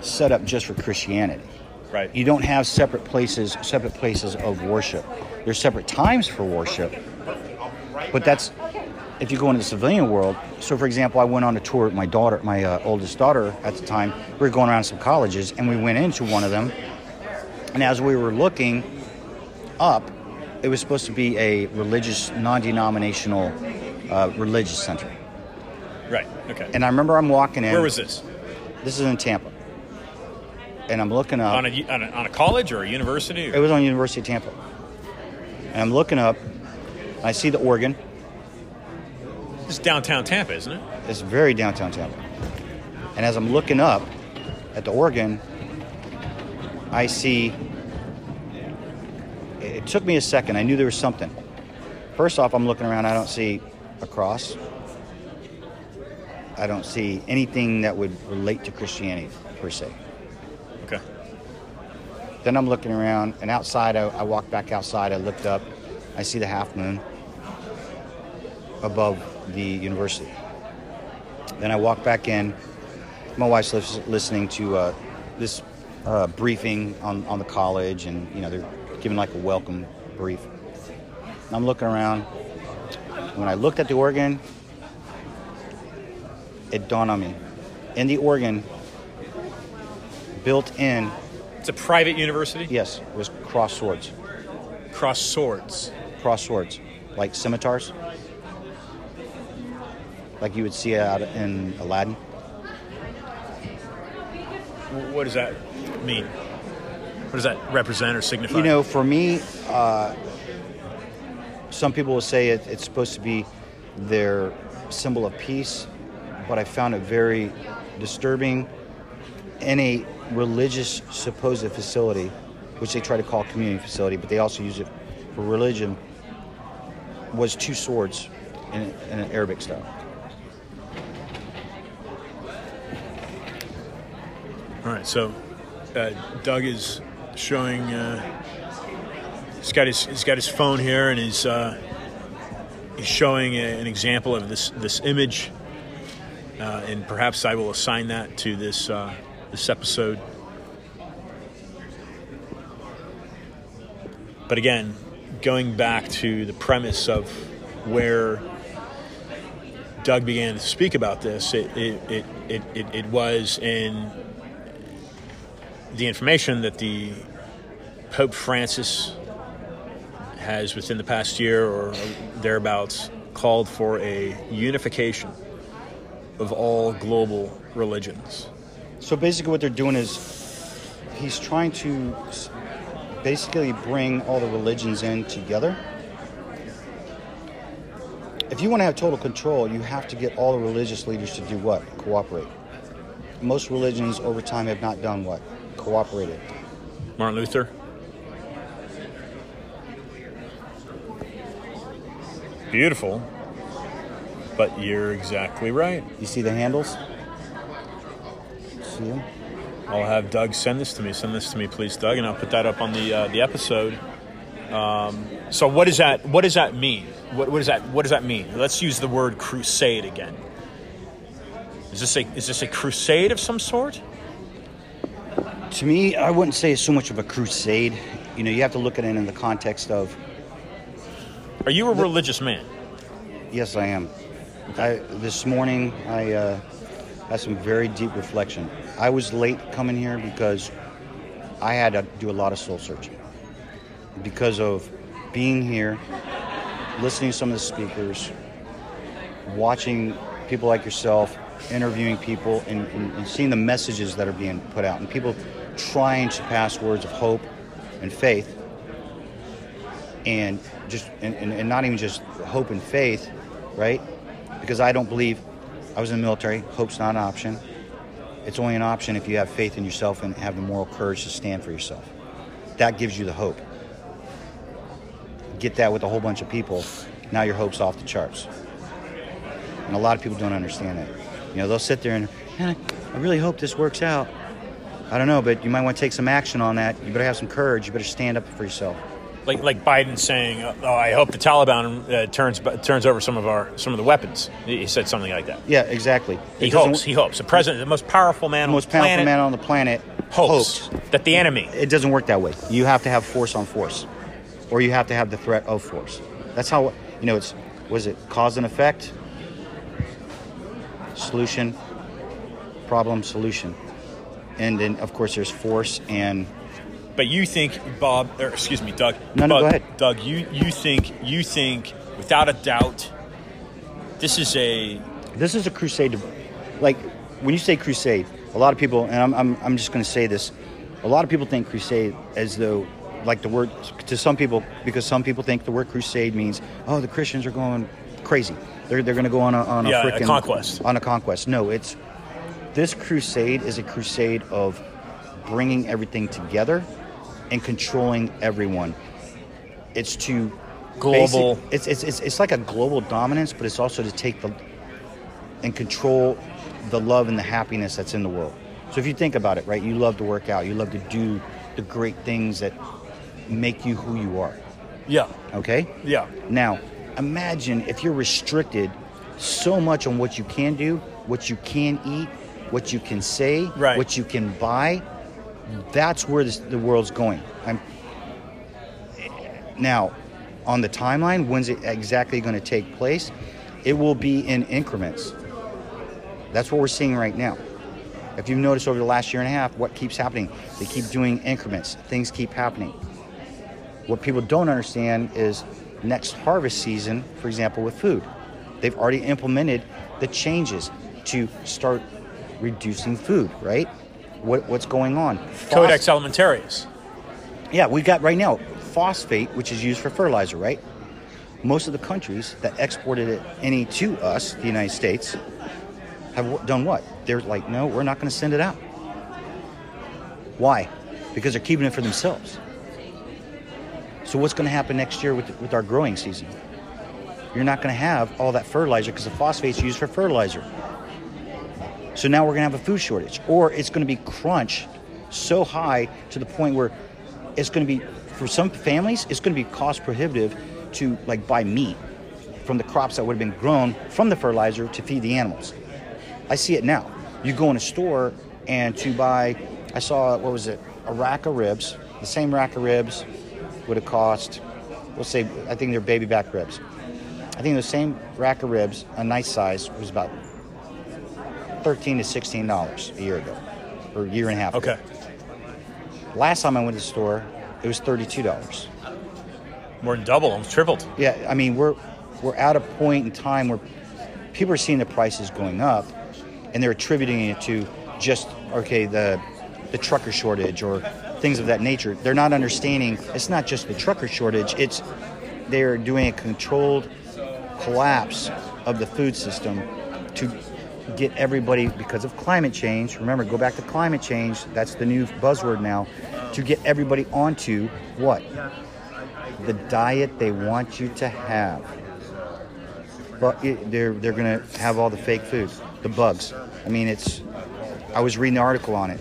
set up just for Christianity. Right. You don't have separate places, separate places of worship. There's separate times for worship, but that's if you go into the civilian world. So, for example, I went on a tour with my daughter, my uh, oldest daughter at the time. We were going around some colleges, and we went into one of them. And as we were looking up, it was supposed to be a religious, non-denominational, uh, religious center. Right. Okay. And I remember I'm walking in. Where was this? This is in Tampa. And I'm looking up. On a, on a on a college or a university? It was on University of Tampa. And I'm looking up. I see the organ. It's downtown Tampa, isn't it? It's very downtown Tampa. And as I'm looking up at the organ, I see. It took me a second. I knew there was something. First off, I'm looking around. I don't see a cross. I don't see anything that would relate to Christianity per se. Okay. Then I'm looking around, and outside, I, I walked back outside. I looked up. I see the half moon. above the university. Then I walk back in. My wife's listening to uh, this uh, briefing on, on the college, and you know they're giving like a welcome brief. And I'm looking around. When I looked at the organ, it dawned on me. In the organ, built in, It's a private university. yes, it was cross swords. Cross swords. Cross swords, like scimitars, like you would see out in Aladdin. What is that mean? What does that represent or signify? You know, for me, uh, some people will say it, it's supposed to be their symbol of peace, but I found it very disturbing in a religious supposed facility, which they try to call community facility, but they also use it for religion, was two swords in, in an Arabic style. All right, so uh, Doug is showing. Uh, he's got his he's got his phone here, and he's uh, he's showing a, an example of this this image, uh, and perhaps I will assign that to this uh, this episode. But again, going back to the premise of where Doug began to speak about this, it it, it, it, it, it was in the information that the Pope Francis has within the past year or thereabouts called for a unification of all global religions. So basically, what they're doing is he's trying to basically bring all the religions in together. If you want to have total control, you have to get all the religious leaders to do what? Cooperate. Most religions over time have not done what? Cooperated. Martin Luther. Beautiful. But you're exactly right. You see the handles? See them? I'll have Doug send this to me. Send this to me, please, Doug, and I'll put that up on the uh, the episode. Um, so, what does that what does that mean? What, what does that what does that mean? Let's use the word crusade again. Is this a is this a crusade of some sort? To me, I wouldn't say it's so much of a crusade. You know, you have to look at it in the context of Are you a religious man? Yes, I am. I, this morning, I uh, had some very deep reflection. I was late coming here because I had to do a lot of soul searching. Because of being here, listening to some of the speakers, watching people like yourself, interviewing people, and, and, and seeing the messages that are being put out, and people trying to pass words of hope and faith and just and, and, and not even just hope and faith right? Because i don't believe i was in the military hope's not an option. It's only an option if you have faith in yourself and have the moral courage to stand for yourself. That gives you the hope. Get that with a whole bunch of people. Now your hope's off the charts. And a lot of people don't understand that. You know they'll sit there and "Man, i really hope this works out i don't know but you might want to take some action on that you better have some courage you better stand up for yourself Like like Biden saying, "Oh, I hope the Taliban uh, turns turns over some of our some of the weapons." He said something like that. Yeah, exactly. He It hopes. He hopes. The president, the most powerful man the on most the powerful planet, man on the planet hopes that the enemy. It doesn't work that way. You have to have force on force, or you have to have the threat of force. That's how you know it's. Was it cause and effect? Solution, problem, solution, and then of course there's force and But you think, Bob, or excuse me, Doug. No, no, Doug, go ahead. Doug, you you think you think without a doubt, this is a This is a crusade. To, like when you say crusade, a lot of people, and I'm, I'm, I'm just going to say this, a lot of people think crusade as though, like the word to some people, because some people think the word crusade means, oh, the Christians are going crazy. They're, they're going to go on a on a Yeah, a frickin- conquest. On a conquest. No, it's this crusade is a crusade of bringing everything together and controlling everyone. It's to Global- basic- it's, it's, it's, it's like a global dominance, but it's also to take the and control the love and the happiness that's in the world. So if you think about it, right, you love to work out, you love to do the great things that make you who you are. yeah Okay. yeah. Now, imagine if you're restricted so much on what you can do, what you can eat, what you can say, Right. what you can buy. That's where this, the world's going. I'm, now, on the timeline, when's it exactly going to take place? It will be in increments. That's what we're seeing right now. If you've noticed over the last year and a half, what keeps happening? They keep doing increments. Things keep happening. What people don't understand is next harvest season, for example, with food, they've already implemented the changes to start reducing food, right? What, what's going on? Codex Alimentarius. Yeah, we got right now phosphate, which is used for fertilizer, right? Most of the countries that exported it any to us, the United States, have w- done what? They're like, no, we're not going to send it out. Why? Because they're keeping it for themselves. So what's going to happen next year with, with our growing season? You're not going to have all that fertilizer because the phosphate's used for fertilizer. So now we're going to have a food shortage, or it's going to be crunched so high to the point where it's going to be for some families it's going to be cost prohibitive to like buy meat from the crops that would have been grown from the fertilizer to feed the animals. I see it now. You go in a store and to buy, I saw what was it, a rack of ribs. The same rack of ribs would have cost, we'll say, I think they're baby back ribs. I think the same rack of ribs, a nice size, was about thirteen to sixteen dollars a year ago, or a year and a half. ago. Okay. Last time I went to the store, it was thirty-two dollars. More than double, almost tripled. Yeah, I mean we're we're at a point in time where people are seeing the prices going up, and they're attributing it to just okay the the trucker shortage or things of that nature. They're not understanding it's not just the trucker shortage. It's they're doing a controlled collapse of the food system to get everybody because of climate change. Remember, go back to climate change. That's the new buzzword now. To get everybody onto what? The diet they want you to have. But it, they're they're gonna have all the fake food, the bugs. I mean, it's. I was reading the article on it.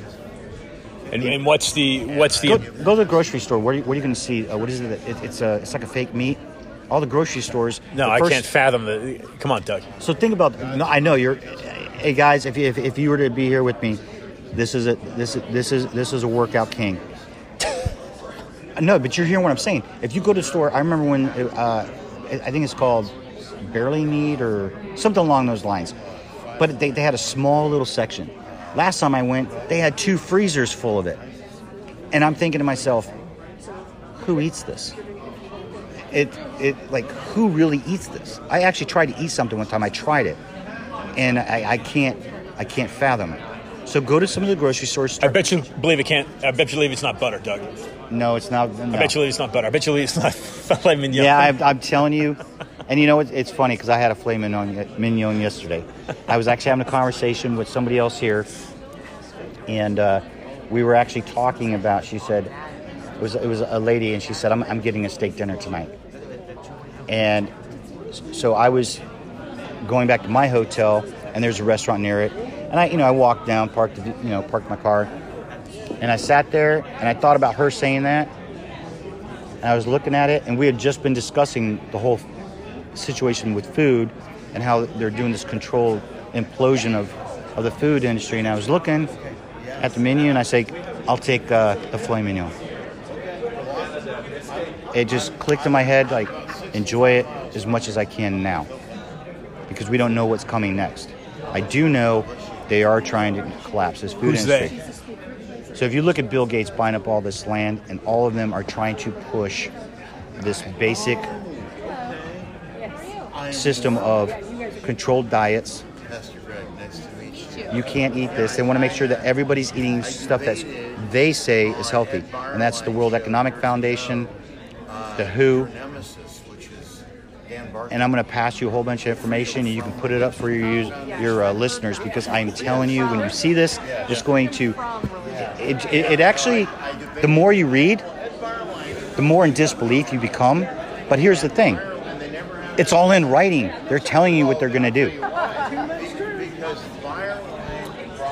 And, and what's the what's Go, the go to the grocery store. What are you, what are you going to see? Uh, what is it? it it's a it's like a fake meat. All the grocery stores. no? the I can't fathom the. Come on, Doug. So think about. No, I know you're. Hey guys, if you, if, if you were to be here with me, this is a this is this is this is a workout king. no, but you're hearing what I'm saying. If you go to the store, I remember when uh, I think it's called Barely Meat or something along those lines. But they, they had a small little section. Last time I went, they had two freezers full of it, and I'm thinking to myself, who eats this? it it like who really eats this? I actually tried to eat something one time. I tried it, and I, I can't I can't fathom it. So go to some of the grocery stores. I bet you believe it can't. I bet you believe it's not butter, Doug. No, it's not. I bet you believe it's not butter. I bet you believe it's not filet mignon. Yeah, I'm, I'm telling you. And you know what? It's funny because I had a filet mignon, mignon yesterday. I was actually having a conversation with somebody else here, and uh, we were actually talking about. She said it was it was a lady, and she said, "I'm, I'm getting a steak dinner tonight." And so I was going back to my hotel, and there's a restaurant near it. And I, you know, I walked down, parked, you know, parked my car, and I sat there, and I thought about her saying that, and I was looking at it, and we had just been discussing the whole situation with food and how they're doing this controlled implosion of, of the food industry. And I was looking at the menu, and I say, "I'll take uh, the filet mignon." It just clicked in my head, like, enjoy it as much as I can now, because we don't know what's coming next. I do know they are trying to collapse this food Who's industry. So if you look at Bill Gates buying up all this land, and all of them are trying to push this basic system of controlled diets. Pastor Greg, nice to meet you. You can't eat this. They want to make sure that everybody's eating stuff that they say is healthy, and that's the World Economic Foundation, the WHO. And I'm going to pass you a whole bunch of information, and you can put it up for your your uh, listeners because I'm telling you, when you see this, it's going to. It, it, it actually, the more you read, the more in disbelief you become. But here's the thing it's all in writing. They're telling you what they're going to do.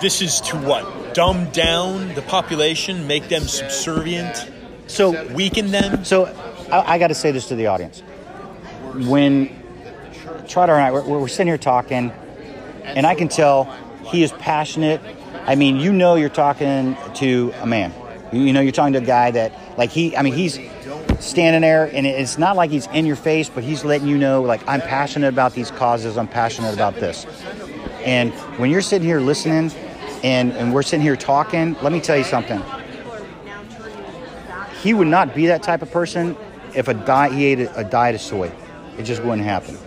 This is to what? Dumb down the population, make them subservient, So, weaken them. so I, I got to say this to the audience. When Trotter and I we're, we're sitting here talking, and I can tell he is passionate. I mean, you know, you're talking to a man. You know, you're talking to a guy that, like, he. I mean, he's standing there, and it's not like he's in your face, but he's letting you know, like, I'm passionate about these causes. I'm passionate about this. And when you're sitting here listening, and and we're sitting here talking, let me tell you something. He would not be that type of person if a diet he ate a, a diet of soy. It just wouldn't happen.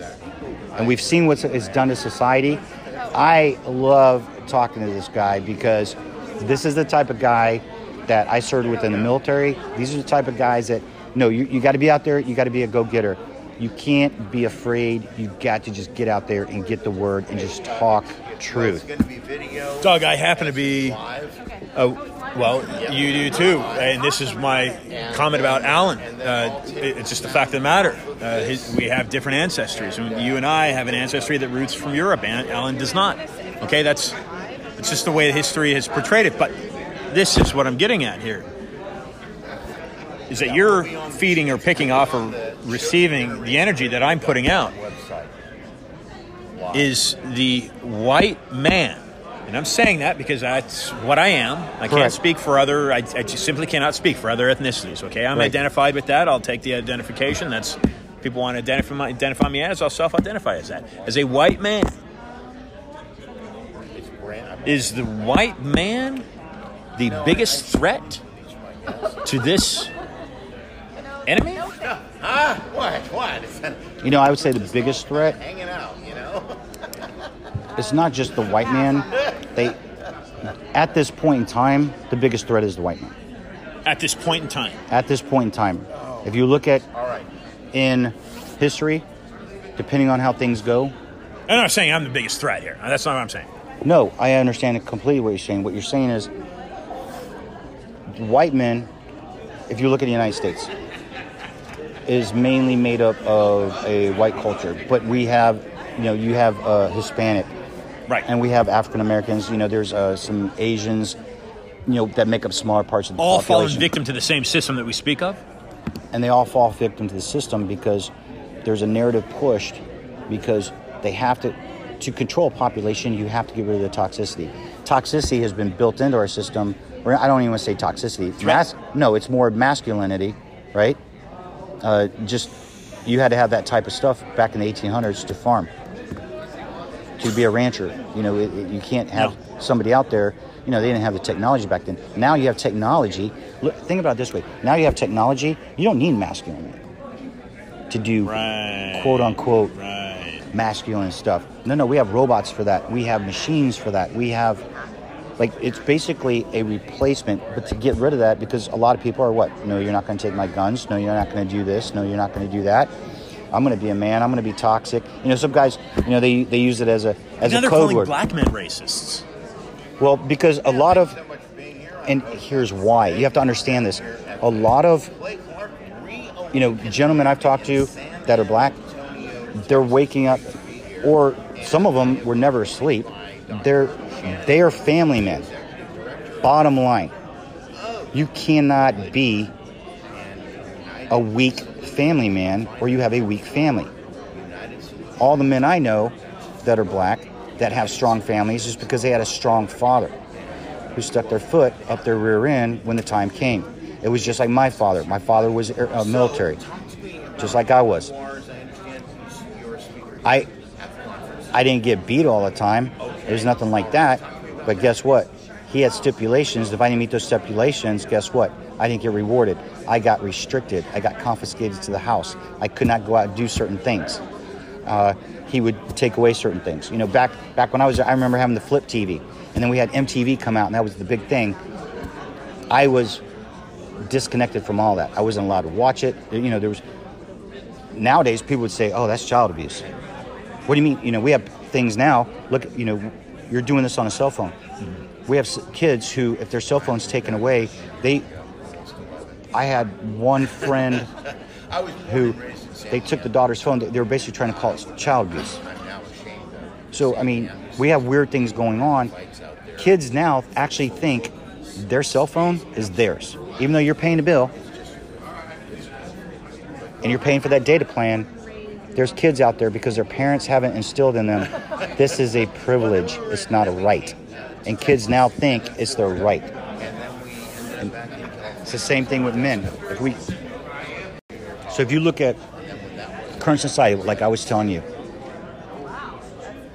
And we've seen what it's done to society. I love talking to this guy because this is the type of guy that I served with in the military. These are the type of guys that no, you, you got to be out there. You got to be a go-getter. You can't be afraid. You've got to just get out there and get the word and just talk truth. Doug, I happen to be. Uh, well, you do too, and this is my comment about Alan. Uh, it's just the fact of the matter. Uh, his, we have different ancestries. and You and I have an ancestry that roots from Europe, and Alan does not. Okay, that's it's just the way history has portrayed it. But this is what I'm getting at here: is that you're feeding or picking off or receiving the energy that I'm putting out is the white man. And I'm saying that because that's what I am. I can't Correct. speak for other, I, I just simply cannot speak for other ethnicities, okay? I'm Right. identified with that. I'll take the identification. That's, people want to identify, identify me as, I'll self identify as that. As a white man, is the white man the biggest threat to this enemy? Ah, what? What? You know, I would say the biggest threat hanging out, you know? it's not just the white man. They, at this point in time, the biggest threat is the white man. At this point in time. At this point in time, if you look at All right. in history, depending on how things go, I'm not saying I'm the biggest threat here. That's not what I'm saying. no, I understand completely what you're saying. What you're saying is, white men, if you look at the United States, is mainly made up of a white culture, but we have, you know, you have uh, Hispanic, Right. and we have African Americans. You know, there's uh, some Asians, you know, that make up smaller parts of the population. all fallen population. victim to the same system that we speak of? and they all fall victim to the system because there's a narrative pushed because they have to to control a population you have to get rid of the toxicity toxicity has been built into our system or i don't even want to say toxicity Mas- no it's more masculinity right uh, just you had to have that type of stuff back in the 1800s to farm to be a rancher. You know it, it- you can't have somebody out there you know they didn't have the technology back then. Now you have technology. Look, think about it this way. Now you have technology you don't need masculinity to do Right. quote unquote Right. masculine stuff. No no we have robots for that. We have machines for that. We have like it's basically a replacement but to get rid of that because a lot of people are what? No you're not going to take my guns. No you're not going to do this. No you're not going to do that. I'm going to be a man. I'm going to be toxic. You know some guys you know they, they use it as a as now a they're code calling word. black men racists. well because a lot of So much for being here. and here's why. You have to understand this. A lot of Blake Clark reopened you know gentlemen i've talked to that are black they're waking up or some of them were never asleep they're they are family men. Bottom line you cannot be a weak family man or you have a weak family. All the men i know that are black that have strong families is because they had a strong father who stuck their foot up their rear end when the time came. It was just like my father. My father was uh, military just like i was. I I didn't get beat all the time. There's nothing like that. But guess what? He had stipulations. If I didn't meet those stipulations, guess what? I didn't get rewarded. I got restricted. I got confiscated to the house. I could not go out and do certain things. Uh, he would take away certain things. You know, back back when I was, I remember having the flip TV, and then we had MTV come out, and that was the big thing. I was disconnected from all that. I wasn't allowed to watch it. You know, there was nowadays people would say, "Oh, that's child abuse." What do you mean? You know, we have things now. Look, you know, you're doing this on a cell phone. We have kids who, if their cell phone's taken away, they. I had one friend I was born who and raised in San they took the daughter's phone. They were basically trying to call it child abuse. Diego. I'm now ashamed of So I mean, we have weird things going on. fights out there. Kids now actually think their cell phone is theirs, even though you're paying a bill and you're paying for that data plan. There's kids out there because their parents haven't instilled in them this is a privilege, it's not a right. And kids now think it's their right. And it's the same thing with men. If we So if you look at current society, like I was telling you,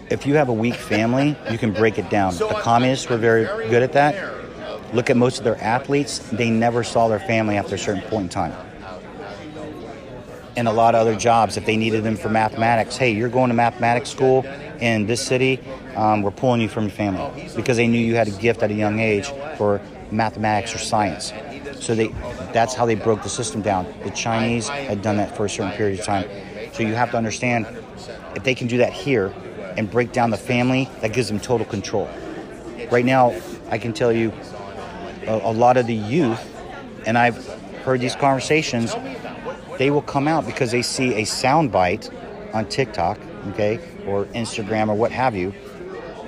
if you have a weak family, you can break it down. The communists were very good at that. Look at most of their athletes, they never saw their family after a certain point in time. And a lot of other jobs, if they needed them for mathematics, hey, you're going to mathematics school in this city, um, we're pulling you from your family because they knew you had a gift at a young age for mathematics or science. So they, that's how they broke the system down. The Chinese had done that for a certain period of time. So you have to understand if they can do that here and break down the family, that gives them total control. Right now, I can tell you a, a lot of the youth, and I've heard these conversations, they will come out because they see a sound bite on TikTok, okay, or Instagram or what have you,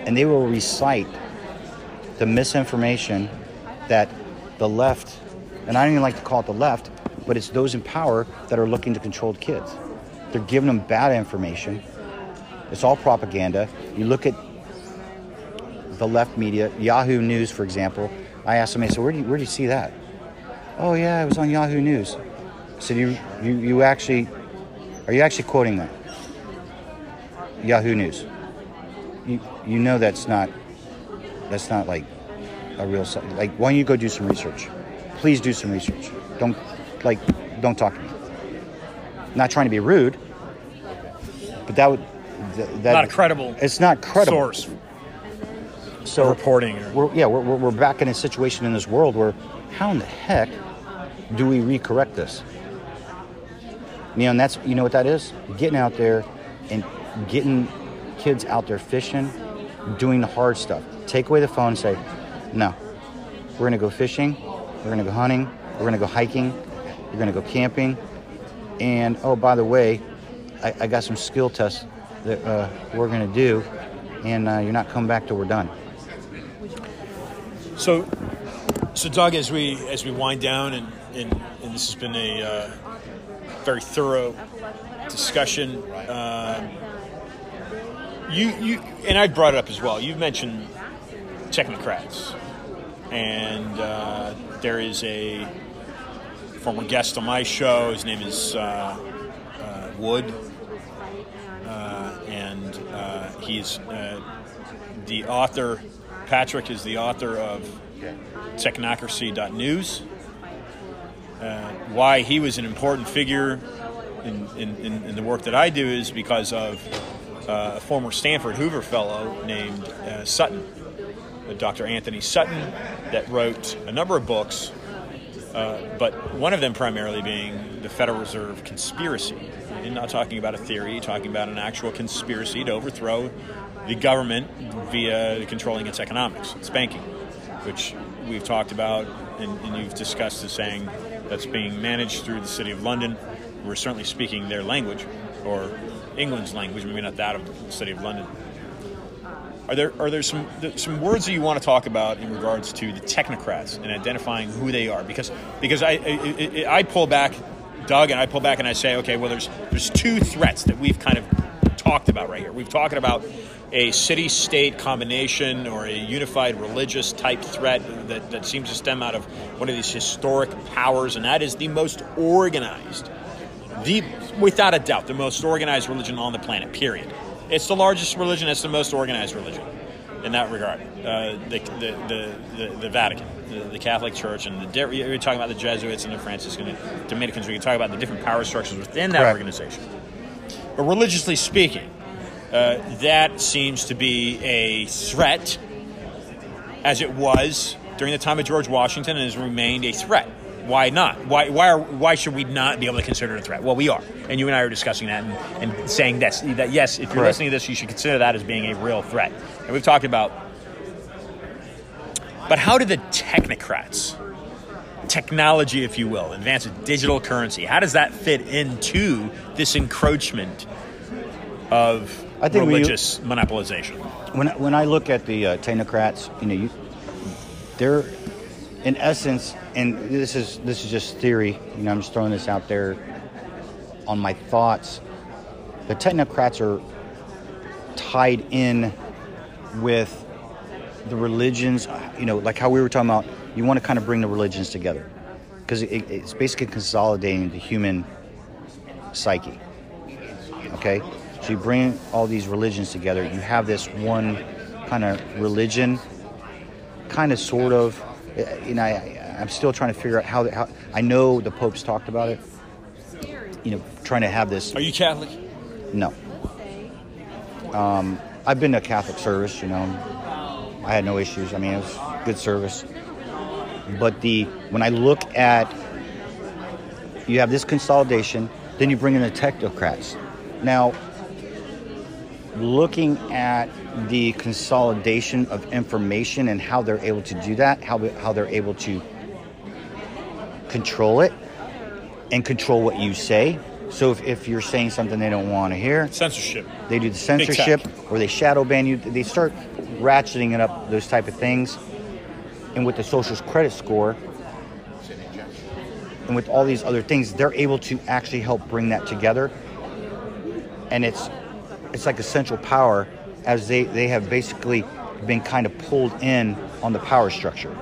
and they will recite the misinformation that the left, and I don't even like to call it the left, but it's those in power that are looking to control kids. They're giving them bad information. It's all propaganda. You look at the left media, Yahoo News, for example. I asked somebody, so where do you, where do you see that? Oh yeah, it was on Yahoo News. Said, you, you, you actually, are you actually quoting that? Yahoo News. You, you know that's not, that's not like a real, like, why don't you go do some research? Please do some research. Don't, like, don't talk to me. Not trying to be rude, but that would, th- that, Not a credible it's not credible. source So reporting. Or, we're, yeah, we're, we're we're back in a situation in this world where how in the heck do we recorrect this? You know, and that's you know what that is? Getting out there and getting kids out there fishing, doing the hard stuff. Take away the phone and say, no, we're gonna go fishing, we're gonna go hunting, we're gonna go hiking, we're gonna go camping, and oh by the way, I, I got some skill tests that uh, we're gonna do, and uh, you're not coming back till we're done. So, so Doug, as we as we wind down, and and, and this has been a uh, very thorough discussion. Um, you you and I brought it up as well. You've mentioned technocrats, and uh, there is a former guest on my show. His name is uh, uh, Wood, uh, and uh, he's uh, the author. Patrick is the author of Technocracy.news. Uh, why he was an important figure in, in, in, the work that I do is because of uh, a former Stanford Hoover fellow named uh, Sutton, Dr. Anthony Sutton, that wrote a number of books, uh, but one of them primarily being the Federal Reserve conspiracy. And not talking about a theory, talking about an actual conspiracy to overthrow the government via controlling its economics, its banking, which we've talked about and, and you've discussed as saying that's being managed through the City of London. We're certainly speaking their language, or England's language, maybe not that of the City of London. Are there are there some some words that you want to talk about in regards to the technocrats and identifying who they are? Because because I I, I pull back, Doug, and I pull back and I say, okay, well, there's there's two threats that we've kind of talked about right here. We've talked about a city-state combination or a unified religious type threat that, that seems to stem out of one of these historic powers, and that is the most organized, the without a doubt, the most organized religion on the planet. Period. It's the largest religion. It's the most organized religion in that regard. Uh, the, the, the, the, Vatican, the, the Catholic Church, and the you're talking about the Jesuits and the Franciscan Dominicans. We can talk about the different power structures within that organization. But religiously speaking, uh, that seems to be a threat, as it was during the time of George Washington, and has remained a threat. Why not? Why why are why should we not be able to consider it a threat? Well, we are, and you and I are discussing that and, and saying this that yes, if you're Correct. listening to this, you should consider that as being a real threat. And we've talked about. But how do the technocrats, technology, if you will, advanced digital currency, how does that fit into this encroachment of I think we- religious monopolization? when when I look at the uh, technocrats, you know, you, they're in essence, and this is this is just theory. You know, I'm just throwing this out there on my thoughts. the technocrats are tied in with the religions, you know, like how we were talking about, you want to kind of bring the religions together because it, it's basically consolidating the human psyche. Okay? So you bring all these religions together, you have this one kind of religion, kind of sort of, eh, you know, I, I'm still trying to figure out how, how, I know the Pope's talked about it, you know, trying to have this. Are you Catholic? No. Um, I've been to Catholic service, you know. I had no issues. I mean, it was good service. But the when I look at you have this consolidation, then you bring in the technocrats. Now, looking at the consolidation of information and how they're able to do that, how how they're able to control it and control what you say. So if, if you're saying something they don't want to hear, Censorship. they do the censorship or they shadow ban you. They start ratcheting it up, those type of things. And with the social credit score and with all these other things, they're able to actually help bring that together. And it's it's like a central power as they, they have basically been kind of pulled in on the power structure.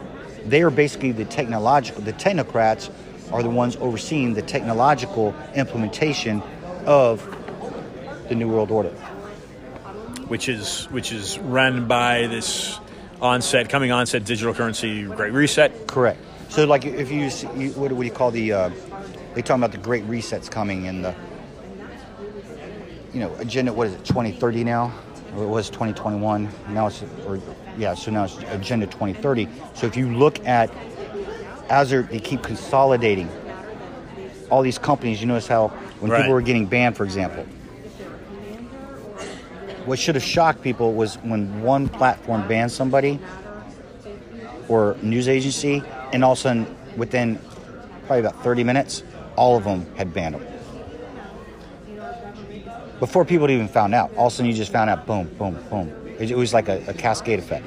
They are basically the technological the technocrats are the ones overseeing the technological implementation of the New World Order. which is which is run by this onset coming onset digital currency great reset Correct. So, like, if you, you what, do- what do you call the? Uh, they talking about the great resets coming and the, you know, agenda. What is it? Twenty thirty now, or it was twenty twenty one. Now it's or yeah. So now it's agenda twenty thirty. So if you look at as they keep consolidating all these companies, you notice how when Right. people were getting banned, for example. What should have shocked people was when one platform banned somebody, or news agency, and all of a sudden, within probably about 30 minutes, all of them had banned them. Before people even found out, all of a sudden you just found out, boom, boom, boom. It, it was like a, a cascade effect.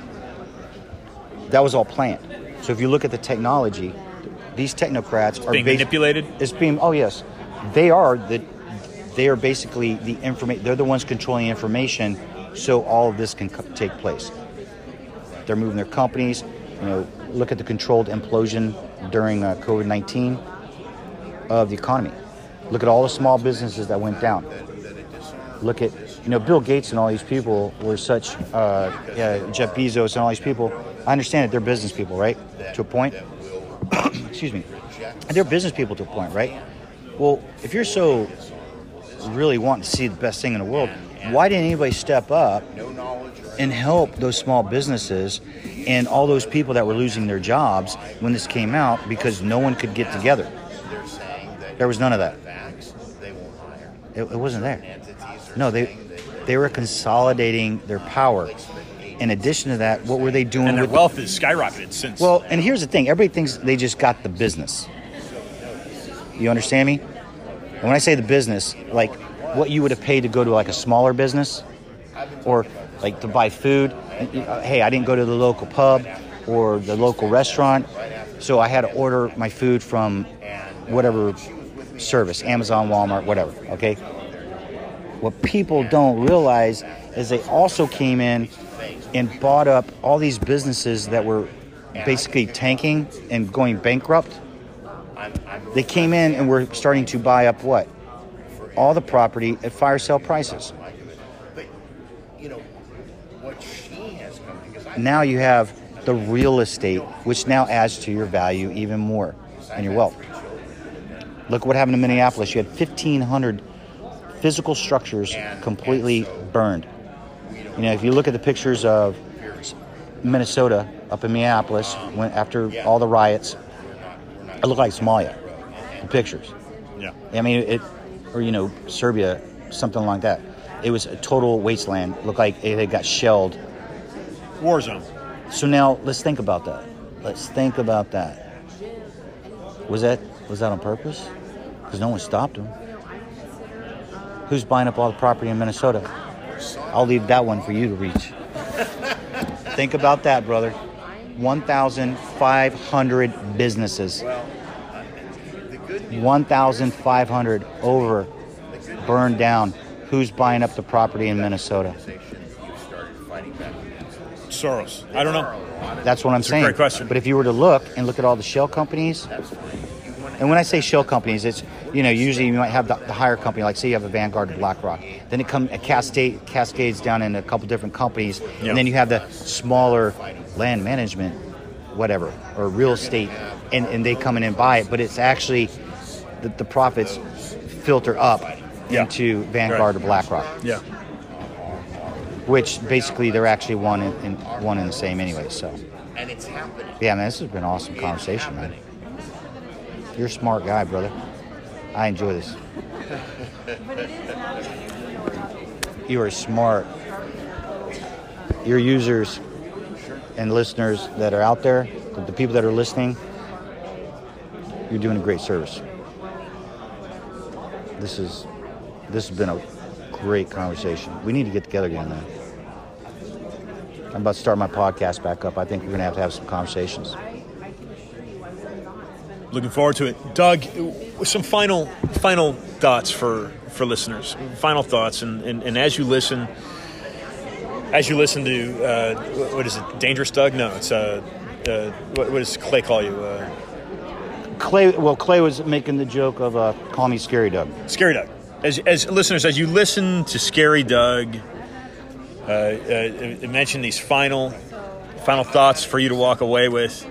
That was all planned. So if you look at the technology, these technocrats are being basi- manipulated? It's being oh yes, they are the they are basically the information. They're the ones controlling information, so all of this can co- take place. They're moving their companies. You know, look at the controlled implosion during uh, COVID nineteen of the economy. Look at all the small businesses that went down. Look at you know Bill Gates and all these people were such uh, yeah, Jeff Bezos and all these people. I understand that they're business people, right? To a point. Excuse me. They're business people to a point, right? Well, if you're so really wanting to see the best thing in the world, why didn't anybody step up and help those small businesses and all those people that were losing their jobs when this came out because no one could get together? There was none of that. It, it wasn't there. No, they they were consolidating their power. In addition to that, what were they doing and their with the- wealth has skyrocketed since well, and here's the thing: everybody thinks they just got the business. You understand me? And when I say the business, like what you would have paid to go to like a smaller business, or like to buy food. Hey, I didn't go to the local pub or the local restaurant, so I had to order my food from whatever service, Amazon, Walmart, whatever. Okay. What people don't realize is they also came in and bought up all these businesses that were basically tanking and going bankrupt. They came in and were starting to buy up what? All the property at fire sale prices. Now you have the real estate, which now adds to your value even more and your wealth. Look what happened in Minneapolis. You had 1,500 physical structures completely burned. You know, if you look at the pictures of Minnesota up in Minneapolis um, when after all the riots, it looked like Somalia. The pictures. yeah I mean, it, or you know, Serbia, something like that. It was a total wasteland. Looked like it had got shelled. war zone So now let's think about that. Let's think about that. Was that was that on purpose? Because no one stopped them. Who's buying up all the property in Minnesota? I'll leave that one for you to reach. think about that, brother. 1,500 businesses. 1,500 over, burned down. Who's buying up the property in Minnesota? organization you started fighting back against? Soros. I don't know. That's what I'm a saying. great question. But if you were to look and look at all the shell companies, and when I say shell companies, it's you know usually you might have the, the higher company, like say you have a Vanguard or BlackRock, then it come it cascade cascades down in a couple different companies, Yeah. and then you have the smaller land management, whatever, or real estate, and, and they come in and buy it. But it's actually the, the profits filter up Yeah. into Vanguard Right. or BlackRock, Yeah. which basically they're actually one in, in one and the same anyway. So. And it's happening. Yeah, man, this has been an awesome It's conversation, man. You're a smart guy, brother. I enjoy this. You are smart. Your users and listeners that are out there, the- people that are listening, you're doing a great service. This is this has been a great conversation. We need to get together again, man. I'm about to start my podcast back up. I think we're gonna have to have some conversations. Looking forward to it, Doug. Some final final thoughts for for listeners. Final thoughts, and and, and as you listen, as you listen to uh, what- is it? Dangerous Doug? No, it's uh, uh what, what does Clay call you? Uh, Clay, well, Clay was making the joke of uh, "Call me Scary Doug." Scary Doug. As, as listeners, as you listen to Scary Doug, uh, uh, mention these final final thoughts for you to walk away with.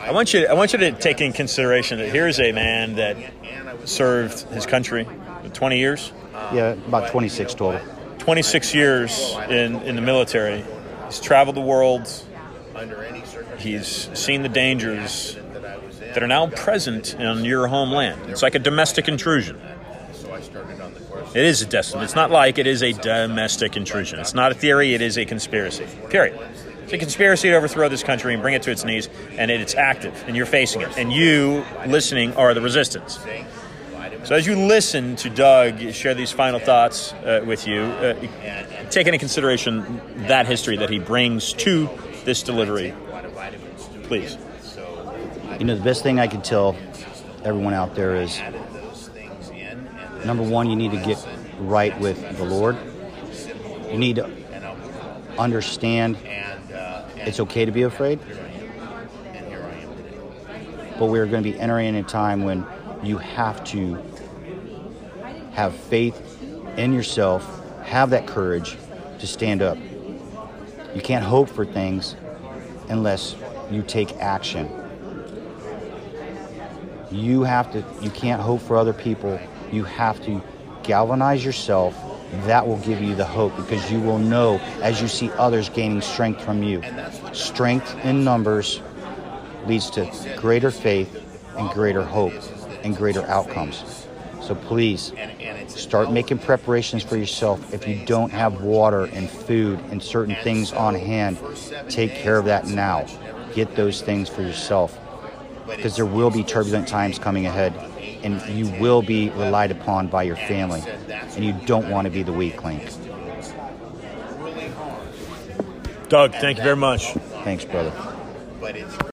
I want you. I want you to take in consideration that here is a man that served his country for 20 years, Yeah, about 26 total. 26 years in, in the military. He's traveled the world. Under any circumstance He's seen the dangers that I was in, that are now present in your homeland. It's like a domestic intrusion. so I started on the course. It is a destiny. It's not like it is a domestic intrusion. It's not a theory. It is a conspiracy. Period. It's a conspiracy to overthrow this country and bring it to its knees, and it's active, and you're facing it, and you listening are the resistance. So as you listen to Doug share these final thoughts uh, with you, uh, take into consideration that history that he brings to this delivery. Please. You know, the best thing I can tell everyone out there is number one, you need to get right with the Lord. You need to understand it's okay to be afraid, but we're going to be entering a time when you have to have faith in yourself, have that courage to stand up. You can't hope for things unless you take action. You have to you can't hope for other people. You have to galvanize yourself. That will give you the hope because you will know as you see others gaining strength from you. Strength in numbers leads to greater faith and greater hope and greater outcomes. So please start making preparations for yourself. If you don't have water and food and certain things on hand, take care of that now. Get those things for yourself because there will be turbulent times coming ahead and you will be relied upon by your family and you don't want to be the weak link. Doug, thank you very much. Thanks, brother. But it's